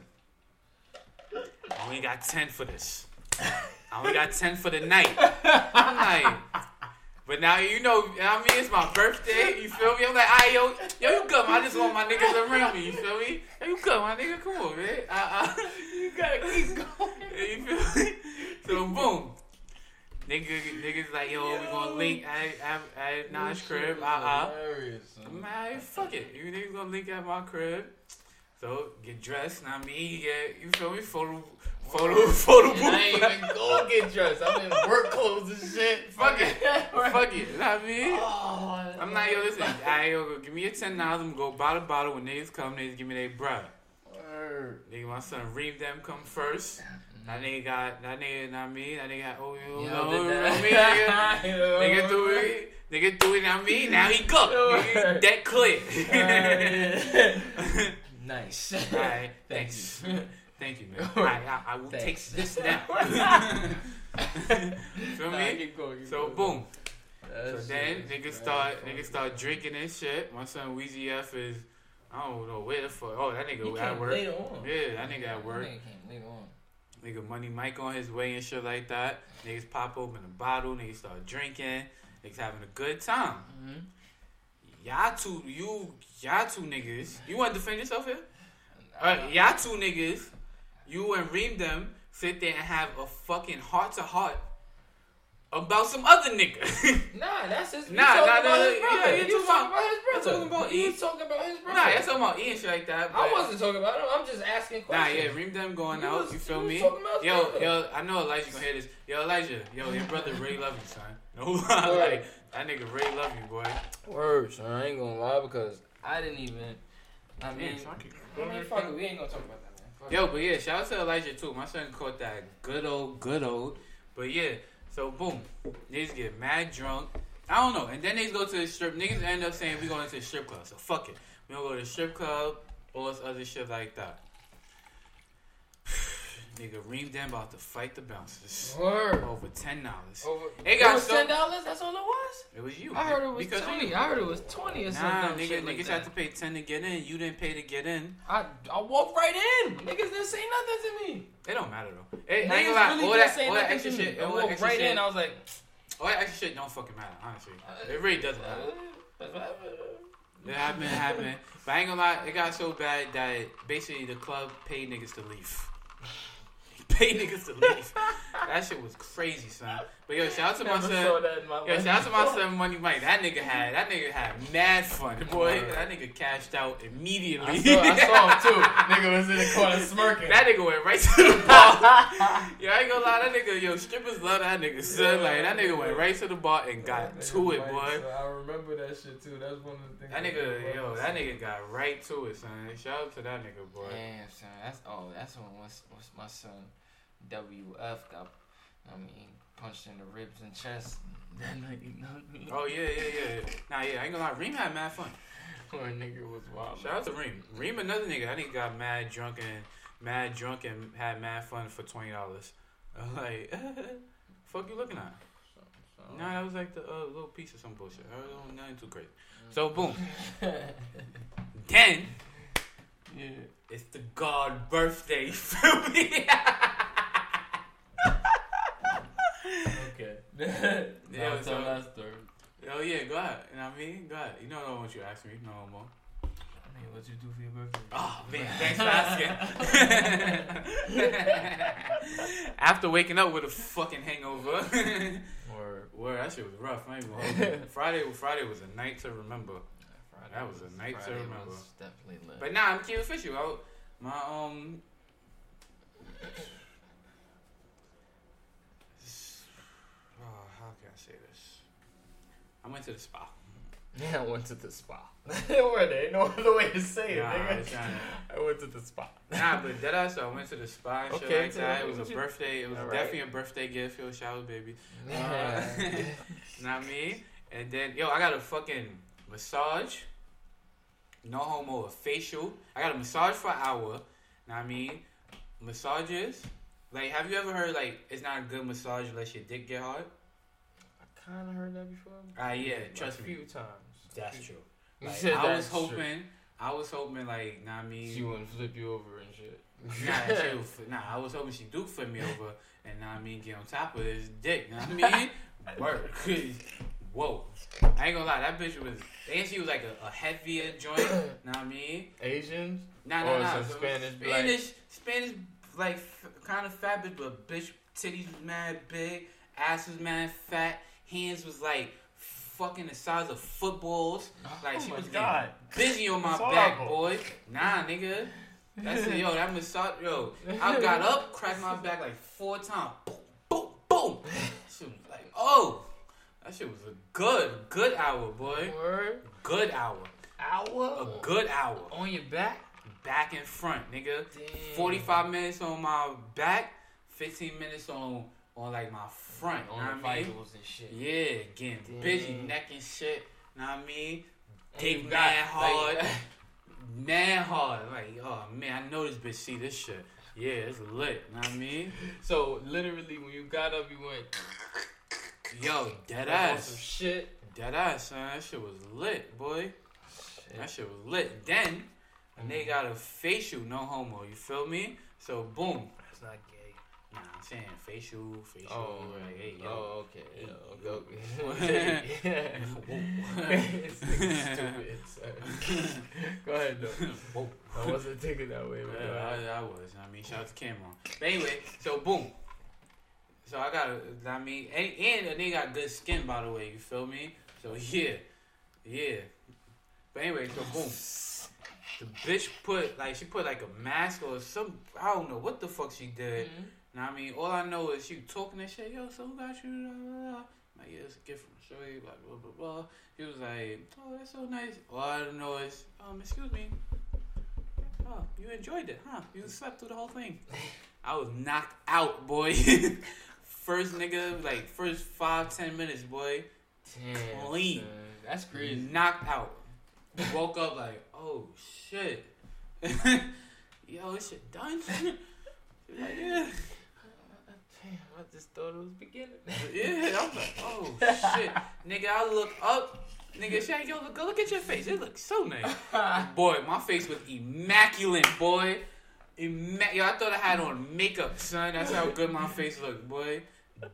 Speaker 2: I only got 10 for this. I only got 10 for the night. I'm like, but now you know, I mean, it's my birthday. You feel me? I'm like, alright, yo, yo, you come. I just want my niggas around me. You feel me? Yo, you come, my nigga. Come on, man. Uh, uh.
Speaker 1: You gotta keep going.
Speaker 2: You feel me? So boom. Nigga, niggas like, yo, we gonna link at at, at Nash crib. Uh uh. Alright, fuck it. You niggas gonna link at my crib. So get dressed. Now me, you get you feel me? Photo, photo, photo booth.
Speaker 1: I ain't even go get dressed. I'm in work clothes and shit.
Speaker 2: Fuck it. Fuck it. You know what I mean?
Speaker 1: Oh,
Speaker 2: I'm not yo. Listen, I yo, give me a ten dollars. I'm go bottle bottle. When niggas come, niggas give me their bread. Nigga, my son Reem them come first. That nigga got that nigga. Not me. That nigga got oh you
Speaker 1: Yo,
Speaker 2: know me. Nigga, do it. Nigga do it. Not me. Now he. Nigga, that clear.
Speaker 1: nice.
Speaker 2: Alright,
Speaker 1: Thank
Speaker 2: thanks.
Speaker 1: you.
Speaker 2: Thank you, man. Alright, I, I will take this now. Feel
Speaker 1: Nah,
Speaker 2: me?
Speaker 1: keep going, keep
Speaker 2: So
Speaker 1: going.
Speaker 2: boom.
Speaker 1: That
Speaker 2: So then niggas start niggas start drinking and shit. My son Weezy F is I don't know where the fuck. Oh, that nigga at work.
Speaker 1: later on.
Speaker 2: Yeah, that nigga at work.
Speaker 1: That nigga came later on.
Speaker 2: Nigga Money Mike on his way and shit like that. Niggas pop open a bottle. Niggas start drinking. Niggas having a good time.
Speaker 1: Mm-hmm.
Speaker 2: Y'all two, you, y'all two niggas. You want to defend yourself here? Uh, y'all two niggas. You and Reem them sit there and have a fucking heart to heart about some other nigga.
Speaker 1: Nah, that's his.
Speaker 2: Nah, nah, nah, yeah, you
Speaker 1: You
Speaker 2: talking
Speaker 1: talking
Speaker 2: about-
Speaker 1: about his brother.
Speaker 2: talking about
Speaker 1: You
Speaker 2: E.
Speaker 1: talking about his brother.
Speaker 2: nah, that's talking about E and shit like that.
Speaker 1: I wasn't talking about him. I'm just asking
Speaker 2: Nah, yeah, Reem them going
Speaker 1: You
Speaker 2: out.
Speaker 1: was-
Speaker 2: you feel
Speaker 1: you
Speaker 2: me?
Speaker 1: talking about his
Speaker 2: Yo,
Speaker 1: brother.
Speaker 2: yo, I know Elijah gonna hear this. Yo, Elijah, yo, your brother Ray love you, son. No lie, like that nigga Ray love you, boy.
Speaker 1: Word, son. I ain't gonna lie because I didn't even. I mean,
Speaker 2: Man, fuck it.
Speaker 1: I mean, fuck it. We ain't gonna talk about that, man. Fuck
Speaker 2: Yo, but yeah, shout out to Elijah too. My son caught that good old, good old. But yeah, so boom, niggas get mad drunk. I don't know, and then they go to the strip. Niggas end up saying we going to the strip club. So fuck it, we gonna go to the strip club, all this other shit like that. Nigga, Reem them about to fight the bouncers.
Speaker 1: Word.
Speaker 2: over ten dollars.
Speaker 1: Over.
Speaker 2: Got
Speaker 1: it was
Speaker 2: so-
Speaker 1: ten dollars. That's all it was.
Speaker 2: It was you.
Speaker 1: I heard it was
Speaker 2: because
Speaker 1: twenty.
Speaker 2: you.
Speaker 1: I heard it was twenty or
Speaker 2: Nah,
Speaker 1: something.
Speaker 2: nigga,
Speaker 1: shit like
Speaker 2: niggas had to pay ten to get in. You didn't pay to get in.
Speaker 1: I I walked right in. Niggas didn't say nothing to me.
Speaker 2: It don't matter though. It, I ain't
Speaker 1: Niggas
Speaker 2: gonna
Speaker 1: really
Speaker 2: all
Speaker 1: didn't
Speaker 2: that,
Speaker 1: say
Speaker 2: all
Speaker 1: nothing
Speaker 2: extra
Speaker 1: to me.
Speaker 2: shit,
Speaker 1: I walked right
Speaker 2: shit,
Speaker 1: in. I was like,
Speaker 2: all that extra shit don't fucking matter. Honestly, it really doesn't matter.
Speaker 1: Uh, that's what happened.
Speaker 2: It happened, happened. But I ain't gonna lie, it got so bad that basically the club paid niggas to leave. Paid niggas to leave. that shit was crazy, son. But yo, shout out to my
Speaker 1: Never
Speaker 2: son.
Speaker 1: saw that in my
Speaker 2: Yo,
Speaker 1: life.
Speaker 2: shout out to my son Money Mike. That nigga had that nigga had mad fun, boy.
Speaker 1: Word.
Speaker 2: That nigga cashed out immediately.
Speaker 1: I saw, I saw him too. Nigga was in the corner smirking.
Speaker 2: that nigga went right to the bar. yo, I ain't gonna lie, that nigga, yo, strippers love that nigga, son. Like that nigga went right to the bar and got to it, boy.
Speaker 1: I remember that shit too. That's one of the things.
Speaker 2: That nigga, yo, that nigga got right to it, son. Shout out to that nigga, boy.
Speaker 1: Damn, son. That's oh, that's when once, once my son WF got, I mean, punched in the ribs and chest. That nigga, know
Speaker 2: Oh yeah, yeah, yeah. Nah, yeah, I ain't gonna lie, Reem had mad fun.
Speaker 1: Poor nigga was wild.
Speaker 2: Shout out to Reem. Reem, another nigga. That nigga got mad drunk and mad drunk and had mad fun for twenty dollars. Like, fuck you looking at?
Speaker 1: So,
Speaker 2: Nah, that was like the uh, little piece of some bullshit. I don't nothing too crazy. So boom. Then
Speaker 1: yeah.
Speaker 2: it's the God birthday. You feel me?
Speaker 1: Okay.
Speaker 2: Yeah, so-
Speaker 1: that story.
Speaker 2: oh yeah, go ahead. You know what I mean? Go ahead. You know I don't want you to ask me no more.
Speaker 1: I mean, what you do for your birthday?
Speaker 2: Oh man, thanks for asking. After waking up with a fucking hangover.
Speaker 1: Or
Speaker 2: Word, that shit was rough. I ain't gonna hold you. Friday, Friday was a night to remember.
Speaker 1: Friday
Speaker 2: That was a night to remember.
Speaker 1: Was definitely lit.
Speaker 2: But nah, I'm keeping official. I, my um, oh, how can I say this? I went to the spa.
Speaker 1: yeah, I went to the spa. Where they? No other way to say it,
Speaker 2: Nah, I
Speaker 1: nigga. I went to the spa.
Speaker 2: Nah, but that ass, I went to the spa and shit
Speaker 1: Okay,
Speaker 2: like that. It was a
Speaker 1: you-
Speaker 2: birthday. It was
Speaker 1: Alright.
Speaker 2: definitely a birthday gift. Yo, shower, baby.
Speaker 1: Yeah.
Speaker 2: Uh, not me. And then, yo, I got a fucking massage. No homo, a facial. I got a massage for an hour. Know I mean? Massages. Like, have you ever heard, like, it's not a good massage unless your dick get hard?
Speaker 1: I kind of heard that before.
Speaker 2: Ah, yeah,
Speaker 1: Like,
Speaker 2: trust
Speaker 1: a
Speaker 2: me.
Speaker 1: few times.
Speaker 2: That's true.
Speaker 1: You said
Speaker 2: I was
Speaker 1: that's true.
Speaker 2: hoping, I was hoping, like, know what I mean?
Speaker 1: She wouldn't flip you over and shit.
Speaker 2: Nah, she would nah, I was hoping she do flip me over and know what I mean get on top of this dick. Know what I mean? Work. Whoa. I ain't gonna lie, that bitch was and she was like a, a heavier joint, know what I mean?
Speaker 1: Asians?
Speaker 2: Nah,
Speaker 1: Or
Speaker 2: nah, nah.
Speaker 1: some
Speaker 2: so
Speaker 1: Spanish black?
Speaker 2: Spanish Spanish like f- kind of fat bitch, but bitch titties was mad big, ass was mad fat, hands was like fucking the size of footballs. Oh like
Speaker 1: oh
Speaker 2: she was
Speaker 1: God.
Speaker 2: busy on my
Speaker 1: That's
Speaker 2: back,
Speaker 1: horrible.
Speaker 2: boy. Nah, nigga. That's it, yo. That massage, yo. I got up, cracked my back like four times. Boom, boom, boom. She was like, oh, that shit was a good, good hour, boy.
Speaker 1: Word?
Speaker 2: Good hour,
Speaker 1: Hour?
Speaker 2: a good hour.
Speaker 1: On your back?
Speaker 2: Back and front, nigga.
Speaker 1: Damn.
Speaker 2: Forty-five minutes on my back, fifteen minutes on on like my front.
Speaker 1: On
Speaker 2: know
Speaker 1: the
Speaker 2: I mean?
Speaker 1: and shit.
Speaker 2: Yeah, getting busy,
Speaker 1: Damn.
Speaker 2: neck and shit. Know what I mean? Dick mad hard.
Speaker 1: like-
Speaker 2: Man hard. Like, oh man, I know this bitch see this shit. Yeah, it's lit. Know what I mean?
Speaker 1: so, literally, when you got up, you went
Speaker 2: Yo, dead
Speaker 1: on some
Speaker 2: ass.
Speaker 1: shit.
Speaker 2: Dead ass, son. That shit was lit, boy. That shit was lit. Then, and they mm-hmm. got a facial, no homo. You feel me? So, boom.
Speaker 1: That's not.
Speaker 2: Nah, I'm saying facial, facial.
Speaker 1: Oh,
Speaker 2: like, hey, yo.
Speaker 1: oh, okay.
Speaker 2: Hey,
Speaker 1: Yeah,
Speaker 2: yo.
Speaker 1: okay. yeah. Stupid. Go ahead, though.
Speaker 2: Whoa.
Speaker 1: I wasn't thinking that way. But
Speaker 2: Yeah. I, I was. I mean, shout out to Cameron. But anyway, so boom. So I got, a- I mean, and, and they got good skin, by the way. You feel me? So yeah, yeah. But anyway, so boom. The bitch put like she put like a mask or some. I don't know what the fuck she did.
Speaker 1: Mhm.
Speaker 2: Now I mean, all I know is she talking that shit. Yo, so who got you? Blah, blah, blah. Like, yeah, it's a gift from Shorty. Blah blah blah blah. She was like, oh, that's so nice. All I know is, um, excuse me. Oh, you enjoyed it, huh? You slept through the whole thing. I was knocked out, boy. first nigga, like first five ten minutes, boy.
Speaker 1: Damn,
Speaker 2: Clean.
Speaker 1: son. That's crazy.
Speaker 2: Knocked out. Woke up like, oh shit. Yo, this shit done. Like, yeah.
Speaker 1: Damn, I just thought it was beginning.
Speaker 2: Yeah, I'm like, oh shit, nigga. I look up, nigga. Like, yo, look, look at your face. It looks so nice, boy. My face was immaculate, boy. Imma- yo, I thought I had on makeup, son. That's how good my face looked, boy.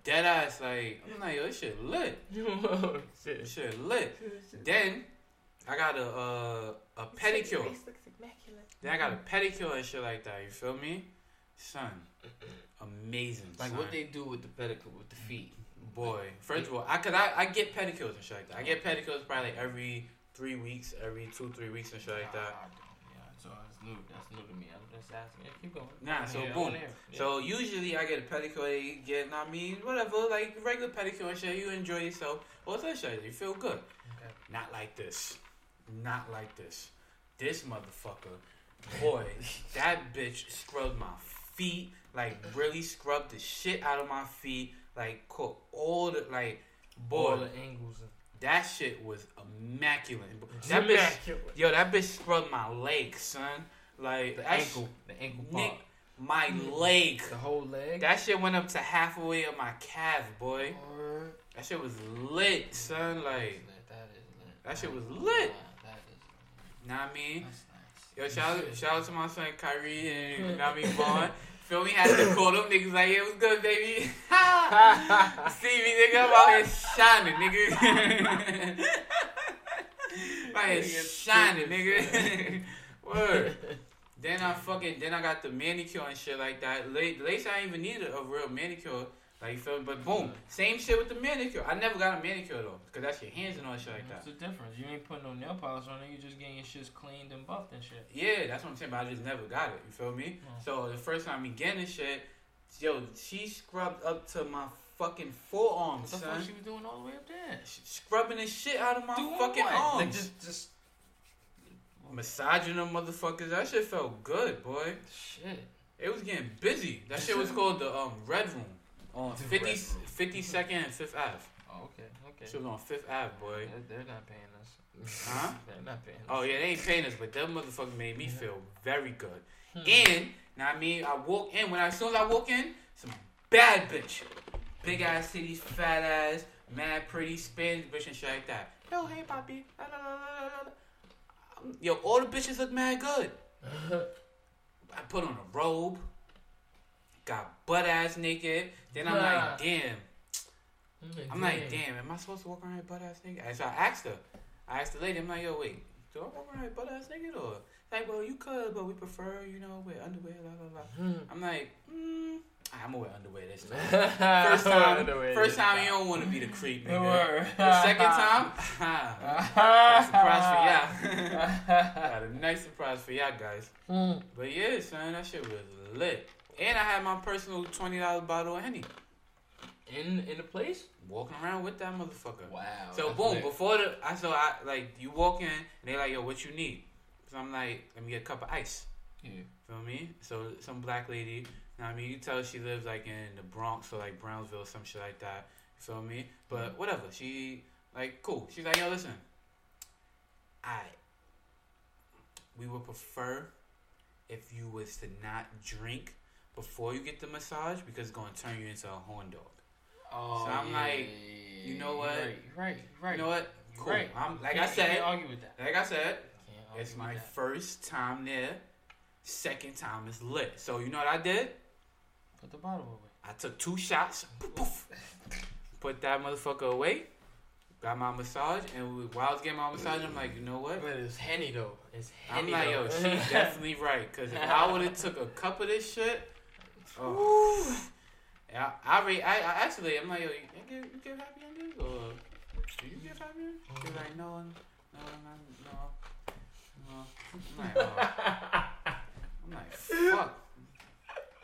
Speaker 2: Dead ass, like I'm like, yo, this shit lit.
Speaker 1: oh,
Speaker 2: This
Speaker 1: shit.
Speaker 2: shit lit. Then I got a uh, a pedicure.
Speaker 1: Face looks immaculate.
Speaker 2: Then I got a pedicure and shit like that. You feel me? son, amazing.
Speaker 1: Like
Speaker 2: son.
Speaker 1: what they do with the pedicure with the feet.
Speaker 2: Boy, first of all, I could I, I get pedicures and shit like that. I get pedicures probably like every three weeks, every two three weeks and shit like that.
Speaker 1: Yeah, so that's new. That's new to me. I'm just asking. Yeah, keep going.
Speaker 2: Nah, so
Speaker 1: Yeah,
Speaker 2: boom.
Speaker 1: Yeah.
Speaker 2: So usually I get a pedicure, they get, I mean, whatever, like regular pedicure and shit. You enjoy yourself. What's that shit? You feel good.
Speaker 1: Okay.
Speaker 2: Not like this. Not like this. This motherfucker, boy, that bitch scrubbed my feet. Like really scrubbed the shit out of my feet. Like caught all the like, boy all
Speaker 1: the angles.
Speaker 2: That shit was immaculate. That bitch, yo, that bitch scrubbed my leg, son. Like
Speaker 1: The
Speaker 2: that sh-
Speaker 1: ankle. The ankle
Speaker 2: Nick,
Speaker 1: part.
Speaker 2: my leg.
Speaker 1: The whole leg.
Speaker 2: That shit went up to halfway of my calf, boy.
Speaker 1: Word.
Speaker 2: That shit was lit, son. Like,
Speaker 1: that is lit.
Speaker 2: that shit was lit.
Speaker 1: That is.
Speaker 2: know what I mean?
Speaker 1: That's nice.
Speaker 2: Yo, shout out, shout out to my son Kyrie and you know what I mean, Vaughn. Feel me? Had to call them niggas like, yeah, what's good, baby? See me, nigga, I'm out here shining, nigga. out here shining, nigga. Word. Then I fucking, then I got the manicure and shit like that. Late, late I didn't even need a, a real manicure. Like, you feel me? But boom, same shit with the manicure. I never got a manicure though, because that's your hands and all that shit like that.
Speaker 1: What's the difference? You ain't putting no nail polish on it. You just getting your shit cleaned and buffed and shit.
Speaker 2: Yeah, that's what I'm saying, but I just never got it. You feel me?
Speaker 1: Mm.
Speaker 2: So the first time we getting this shit, yo, she scrubbed up to my fucking forearms,
Speaker 1: What the
Speaker 2: son.
Speaker 1: fuck she was doing all the way up there?
Speaker 2: She scrubbing the shit out of my
Speaker 1: Doing
Speaker 2: fucking
Speaker 1: what?
Speaker 2: arms.
Speaker 1: Like just, just
Speaker 2: Massaging them motherfuckers. That shit felt good, boy.
Speaker 1: shit.
Speaker 2: It was getting busy. That shit was called the um Red Room on 50, 52nd and 5th Ave.
Speaker 1: Oh, okay, okay.
Speaker 2: Shit was on 5th Ave, boy.
Speaker 1: They're, they're not paying us.
Speaker 2: Huh?
Speaker 1: they're not paying us.
Speaker 2: Oh yeah, they ain't paying us, but them motherfuckers made me feel very good.
Speaker 1: Hmm.
Speaker 2: And now I mean, I walk in when I, as soon as I walk in, some bad bitch, big ass titties, fat ass, mad pretty, Spanish bitch and shit like that. Yo, hey, Poppy. Yo, all the bitches look mad good. I put on a robe, got butt ass naked. Then I'm like, damn. I'm like, damn, am I supposed to walk around here butt ass naked? And so I asked her. I asked the lady, I'm like, yo, wait, do I walk around here butt ass naked or? Like, well, you could, but we prefer, you know, wear underwear, la la la. I'm like, mm, ah, I'm gonna wear underwear this time. First time, first time you don't want to be the creep, nigga. The second time, surprise for y'all. got a nice surprise for y'all guys. But yeah, son, that shit was lit. And I had my personal twenty dollar bottle of Henny.
Speaker 1: In in the place?
Speaker 2: Walking around with that motherfucker.
Speaker 1: Wow.
Speaker 2: So boom,
Speaker 1: lit.
Speaker 2: before the I so I like you walk in and they like, yo, what you need? So I'm like, let me get a cup of ice.
Speaker 1: Yeah.
Speaker 2: Feel me? So some black lady, you know I mean, you tell she lives like in the Bronx or like Brownsville, or some shit like that. You feel me? But mm-hmm. whatever. She like cool. She's like, yo, listen. I we would prefer if you was to not drink before you get the massage because it's gonna turn you into a horn dog.
Speaker 1: Oh,
Speaker 2: So I'm
Speaker 1: yeah,
Speaker 2: like, you know what?
Speaker 1: Right, right, right.
Speaker 2: You know what? Cool.
Speaker 1: Right.
Speaker 2: I'm like I said,
Speaker 1: Can't argue with that.
Speaker 2: like I said, it's my first time there. Second time is lit. So you know what I did?
Speaker 1: Put the bottle away.
Speaker 2: I took two shots, poof, poof, put that motherfucker away, got my massage, and we, while I was getting my massage, I'm like, you know what?
Speaker 1: But it's henny though. It's henny.
Speaker 2: I'm like,
Speaker 1: though.
Speaker 2: yo, she definitely right. Cause if I would have took a cup of this shit, oh, yeah, I, re- I, I actually, I'm like, yo, you give, you give happy endings or do you give happy endings? She's like, no, no, no, no, no. I'm like, oh. I'm like, fuck.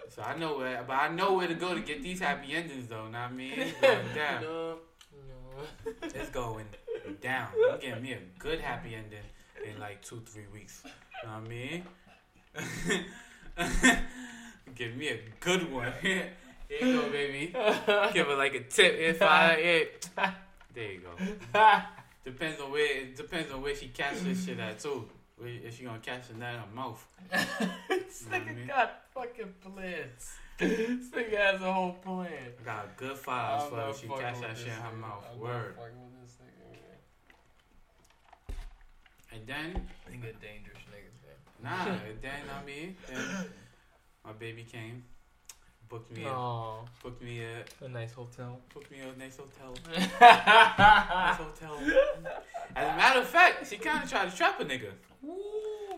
Speaker 2: So I know where, but I know where to go to get these happy endings though. Know what I mean? It's going down.
Speaker 1: No, no.
Speaker 2: It's going down. I'm getting me a good happy ending in like two, three weeks. You know what I mean? Give me a good one. Here you go, baby. Give her like a tip if I it. There you go. Depends on where. It depends on where she catch this shit at too. If she gonna catch it in her mouth.
Speaker 1: this
Speaker 2: You know what I
Speaker 1: nigga
Speaker 2: mean?
Speaker 1: got fucking plans. this nigga has a whole plan.
Speaker 2: Got good files
Speaker 1: I'm
Speaker 2: for if she
Speaker 1: fucking
Speaker 2: catch that shit in her mouth.
Speaker 1: I'm
Speaker 2: Word.
Speaker 1: fucking with this nigga,
Speaker 2: And then
Speaker 1: man. Nigga dangerous nigga,
Speaker 2: Nah, and then I mean, then my baby came, booked me, a, booked me a,
Speaker 1: a nice hotel.
Speaker 2: booked me a nice hotel, nice hotel. As a matter of fact, she kind of tried to trap a nigga.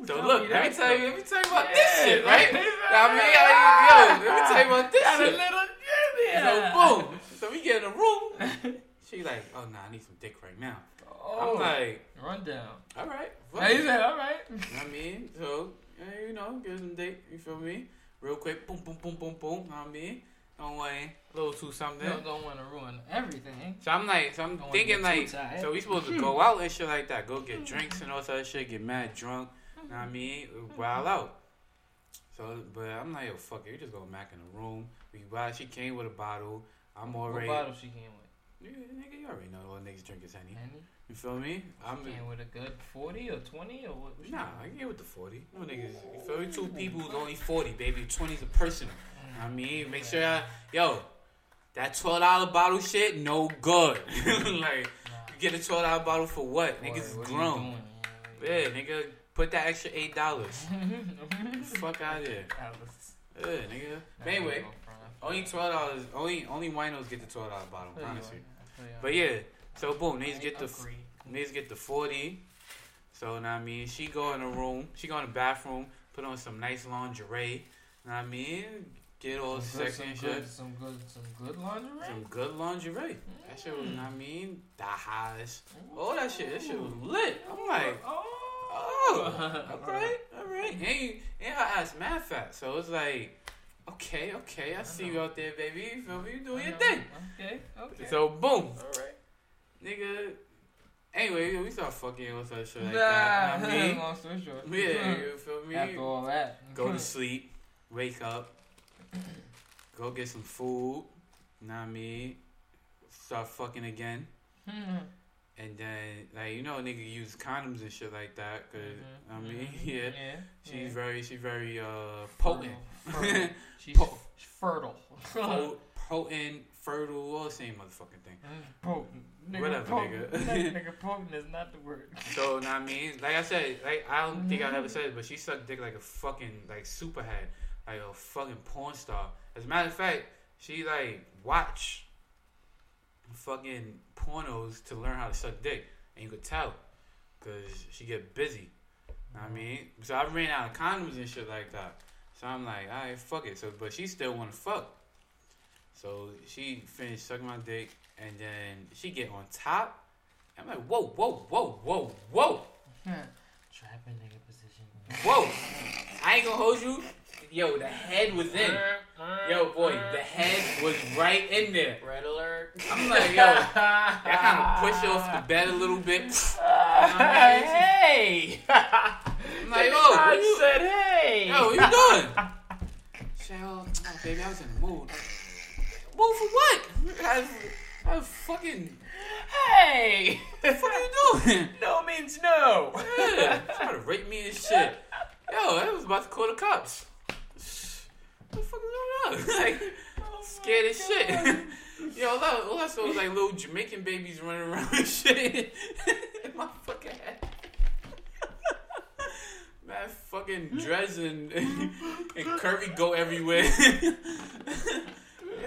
Speaker 2: So look, let me tell you, let me tell you about this shit, right? I mean, I, yo, let me tell you about this
Speaker 1: Got a
Speaker 2: shit.
Speaker 1: little yeah.
Speaker 2: So boom, so we get in the room. She like, oh nah, I need some dick right now.
Speaker 1: Oh,
Speaker 2: I'm like,
Speaker 1: run down.
Speaker 2: all right, fuck
Speaker 1: Now he
Speaker 2: it.
Speaker 1: said, all right.
Speaker 2: I mean, so you know, give some dick. You feel me? Real quick, boom, boom, boom, boom, boom. Know what I mean? Don't want a little too something.
Speaker 1: You don't want to ruin everything.
Speaker 2: So I'm like, so I'm
Speaker 1: Don't
Speaker 2: thinking like, so we supposed to go out and shit like that, go get drinks and all that shit, get mad drunk. Know what I mean? Wild mm-hmm. out. So, but I'm like, yo, fuck it, we just go Mac in the room. We buy. She came with a bottle. I'm
Speaker 1: What
Speaker 2: already.
Speaker 1: bottle she came with?
Speaker 2: Yeah, nigga, you already know all niggas drink is henny. You feel me? I'm
Speaker 1: came with a good 40 or 20 or what? what
Speaker 2: nah, I can get with the forty. No niggas. You feel me? Two people is only forty, baby. Twenty's a personal. I mm. mean, make sure I, yo, that twelve dollar bottle shit, no good. like, you get a twelve dollar bottle for what?
Speaker 1: Boy,
Speaker 2: Niggas is
Speaker 1: what
Speaker 2: grown.
Speaker 1: doing?
Speaker 2: Yeah, nigga, put that extra eight dollars. Fuck out of here. Yeah, nigga. But anyway, only twelve dollars. Only only winos get the twelve dollar bottle. Honestly.
Speaker 1: you.
Speaker 2: But yeah, so boom,
Speaker 1: I
Speaker 2: get the niggas get the forty. So know what I mean, she go in the room, she go in the bathroom, put on some nice lingerie. Know what I mean, get all
Speaker 1: Some good-
Speaker 2: sexy and
Speaker 1: some
Speaker 2: shit.
Speaker 1: good, some good, some good lingerie.
Speaker 2: Some good lingerie. That shit was, know
Speaker 1: Mm.
Speaker 2: what I mean, the highs. All that shit, that shit was lit. I'm like,
Speaker 1: oh,
Speaker 2: oh, alright, alright. And, you, and her ass mad fat, so it's like, okay, okay, I,
Speaker 1: I
Speaker 2: see
Speaker 1: know.
Speaker 2: you out there, baby. You feel me? You doing your thing.
Speaker 1: Okay, okay.
Speaker 2: So boom,
Speaker 1: all right.
Speaker 2: Nigga. Anyway, we start fucking with that shit like
Speaker 1: nah,
Speaker 2: that. Know I mean,
Speaker 1: long story short.
Speaker 2: yeah, you feel me?
Speaker 1: After all that,
Speaker 2: Go to sleep, wake up, go get some food. Know what I mean? Start fucking again. And then, like, you know, nigga use condoms and shit like that. because
Speaker 1: Mhm,
Speaker 2: I mean,
Speaker 1: mhm,
Speaker 2: yeah,
Speaker 1: yeah.
Speaker 2: she's
Speaker 1: yeah.
Speaker 2: very, she's very uh, potent.
Speaker 1: Fertile. fertile. She's
Speaker 2: Po-
Speaker 1: fertile.
Speaker 2: Po- potent, fertile, all the same motherfucking thing.
Speaker 1: Mm, potent. Nigga,
Speaker 2: Whatever,
Speaker 1: potent.
Speaker 2: nigga.
Speaker 1: nigga, potent is not the word.
Speaker 2: So, know what I mean? Like I said, like, I don't think I ever mm. said it, but she sucked dick like a fucking, like, superhead. Like a fucking porn star. As a matter of fact, she, like, watch fucking pornos to learn how to suck dick. And you could tell. Because she get busy. Know what I mm. mean? So I ran out of condoms and shit like that. So I'm like, alright, fuck it. So, but she still want to fuck. So she finished sucking my dick, and then she get on top. I'm like, whoa, whoa, whoa, whoa, whoa,
Speaker 1: Trapping nigga position.
Speaker 2: whoa. I ain't gonna hold you. Yo, the head was in. Yo, boy, the head was right in there.
Speaker 1: Red alert.
Speaker 2: I'm like, yo, I kind of her off the bed a little bit.
Speaker 1: hey!
Speaker 2: I'm like, oh, yo, what you,
Speaker 1: said hey!
Speaker 2: yo, what you doing? She said, oh, oh, baby, I was in the mood. For what? I, I was fucking,
Speaker 1: Hey!
Speaker 2: what the fuck are you doing?
Speaker 1: no means no.
Speaker 2: Yeah, trying to rape me and shit. Yo, I was about to call the cops. What the fuck is going on? like, scared as shit. Oh Yo, all I, all I saw was like little Jamaican babies running around and shit in my fucking head. Man, fucking dreads and, and curvy go everywhere.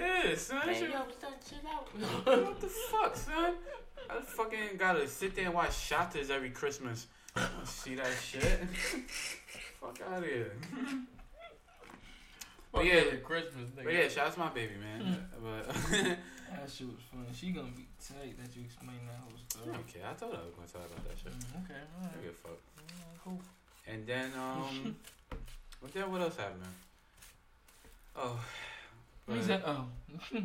Speaker 2: Yeah, son. that shit- what the fuck, son? I fucking gotta sit there and watch Shottas every Christmas. See that shit. fuck out of here. But yeah,
Speaker 1: Christmas nigga.
Speaker 2: but yeah, shout out to my baby, man. but
Speaker 1: That shit was funny. She gonna be tight that you explain that whole
Speaker 2: I
Speaker 1: story.
Speaker 2: don't. I told her I was gonna talk about that shit.
Speaker 1: Mm, Okay, alright.
Speaker 2: give a fuck.
Speaker 1: Alright, Cool.
Speaker 2: And then um, what then? What else happened? Oh,
Speaker 1: He
Speaker 2: but
Speaker 1: oh.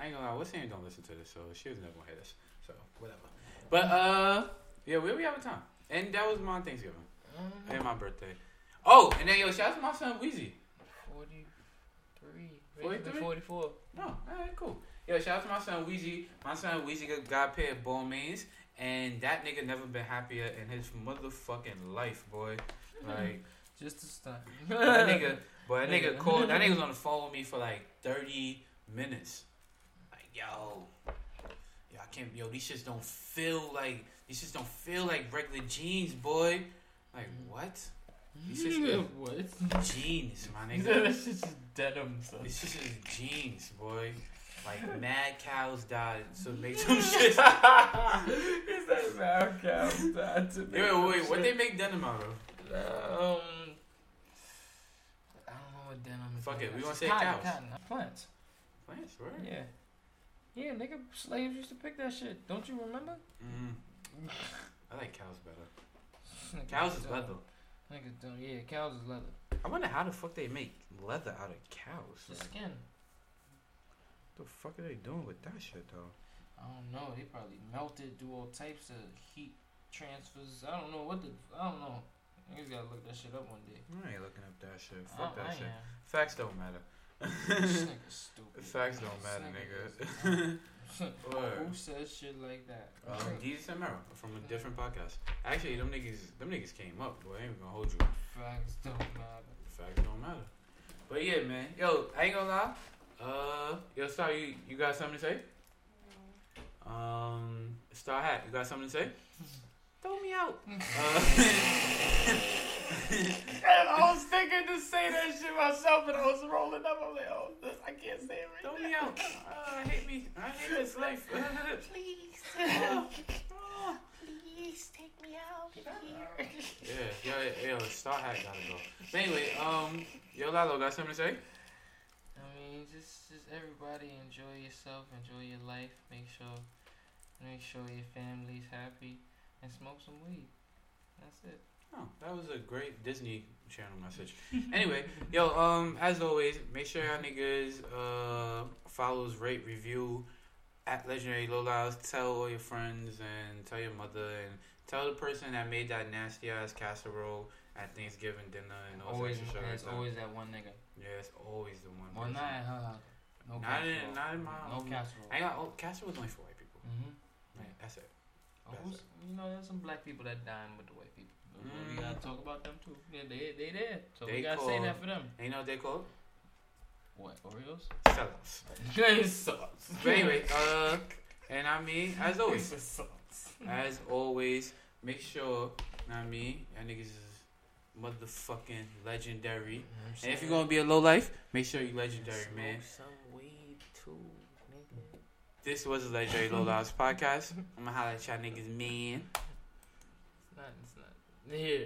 Speaker 2: I ain't gonna lie. What's saying don't listen to this, so she was never gonna hear this. So whatever. But uh, yeah, we we have a time, and that was my Thanksgiving and my birthday. Oh, and then yo, shout out to my son Weezy.
Speaker 1: 43.
Speaker 2: 43?
Speaker 1: 44.
Speaker 2: No, alright, cool. Yo, shout out to my son Weezy. My son Weezy got, got paid of Balmains, and that nigga never been happier in his motherfucking life, boy. Like
Speaker 1: Just a stunt.
Speaker 2: that nigga, boy, that nigga called. That nigga was on the phone with me for like thirty minutes. Like, yo, yo, I can't. Yo, these shits don't feel like these shits don't feel like regular jeans, boy. Like what? These shits
Speaker 1: what?
Speaker 2: jeans, my nigga.
Speaker 1: said that's just denim, son.
Speaker 2: This shit is jeans, boy. Like mad cows died, so make some shit.
Speaker 1: He said mad cows died to make
Speaker 2: Wait, wait, what they make denim out of?
Speaker 1: Um, I don't know what denim is.
Speaker 2: Fuck it, we
Speaker 1: of.
Speaker 2: gonna say
Speaker 1: cotton,
Speaker 2: cows.
Speaker 1: Cotton, plants.
Speaker 2: Plants, right?
Speaker 1: Yeah. Yeah, nigga, slaves used to pick that shit. Don't you remember?
Speaker 2: Mm. I like cows better. Cows is leather.
Speaker 1: Nigga, dumb. yeah, cows is leather.
Speaker 2: I wonder how the fuck they make leather out of cows.
Speaker 1: The
Speaker 2: Like,
Speaker 1: skin.
Speaker 2: the fuck are they doing with that shit though?
Speaker 1: I don't know. They probably melted, do all types of heat transfers. I don't know what the. I don't know. Niggas gotta look that shit up one day.
Speaker 2: I ain't looking up that shit. Fuck that
Speaker 1: I
Speaker 2: shit.
Speaker 1: am.
Speaker 2: Facts don't matter.
Speaker 1: this nigga's stupid.
Speaker 2: Facts don't matter,
Speaker 1: nigga
Speaker 2: nigga. Word.
Speaker 1: Who says shit like that?
Speaker 2: Um, Desus and Mero from a different podcast. Actually, them niggas, them niggas came up, boy. I ain't gonna hold you.
Speaker 1: Facts don't matter.
Speaker 2: Facts don't matter. But yeah, man. Yo, I ain't gonna lie. Uh, yo, Star, you, you got something to say? Um, Star Hat, you got something to say? Throw me out. Uh,
Speaker 1: I was thinking to say that shit myself, and I was rolling up. I'm like, oh, this, I can't say it right
Speaker 2: throw
Speaker 1: now.
Speaker 2: me out. Uh, I hate me. I hate this life.
Speaker 1: Please. Please take me out of here.
Speaker 2: yeah, yo, yeah, yo, Star Hat gotta go. But anyway, um, yo, Lalo, got something to say?
Speaker 1: I mean, just just everybody enjoy yourself, enjoy your life. Make sure, make sure your family's happy, and smoke some weed. That's it.
Speaker 2: Oh, that was a great Disney Channel message. anyway, yo, um, as always, make sure y'all niggas uh follows, rate, review at Legendary Lowlives. Tell all your friends and tell your mother and tell the person that made that nasty ass casserole at Thanksgiving dinner and all
Speaker 1: Always,
Speaker 2: that shit.
Speaker 1: it's
Speaker 2: that.
Speaker 1: always that one nigga.
Speaker 2: yeah, it's always the one.
Speaker 1: Well,
Speaker 2: person.
Speaker 1: not at her house. No
Speaker 2: Not
Speaker 1: casserole.
Speaker 2: in- not in my-
Speaker 1: No casserole.
Speaker 2: I got oh, casserole was only for white people.
Speaker 1: Mm-hmm.
Speaker 2: Right, that's it.
Speaker 1: Who's, you know, there's some black people that dine with the white people. We
Speaker 2: Mm.
Speaker 1: gotta talk about them too. Yeah, they they there. So
Speaker 2: They
Speaker 1: we gotta say that for them.
Speaker 2: And you know what they call it?
Speaker 1: What Oreos?
Speaker 2: Sellouts. But anyway, uh, and I mean, as always, as always, make sure, I mean, y'all niggas is motherfucking legendary. And if you're gonna be a low life, make sure you legendary, man.
Speaker 1: some weed too, nigga.
Speaker 2: This was a Legendary Low Lives podcast. I'm gonna holler at y'all niggas, man.
Speaker 1: It's not. It's not. Here,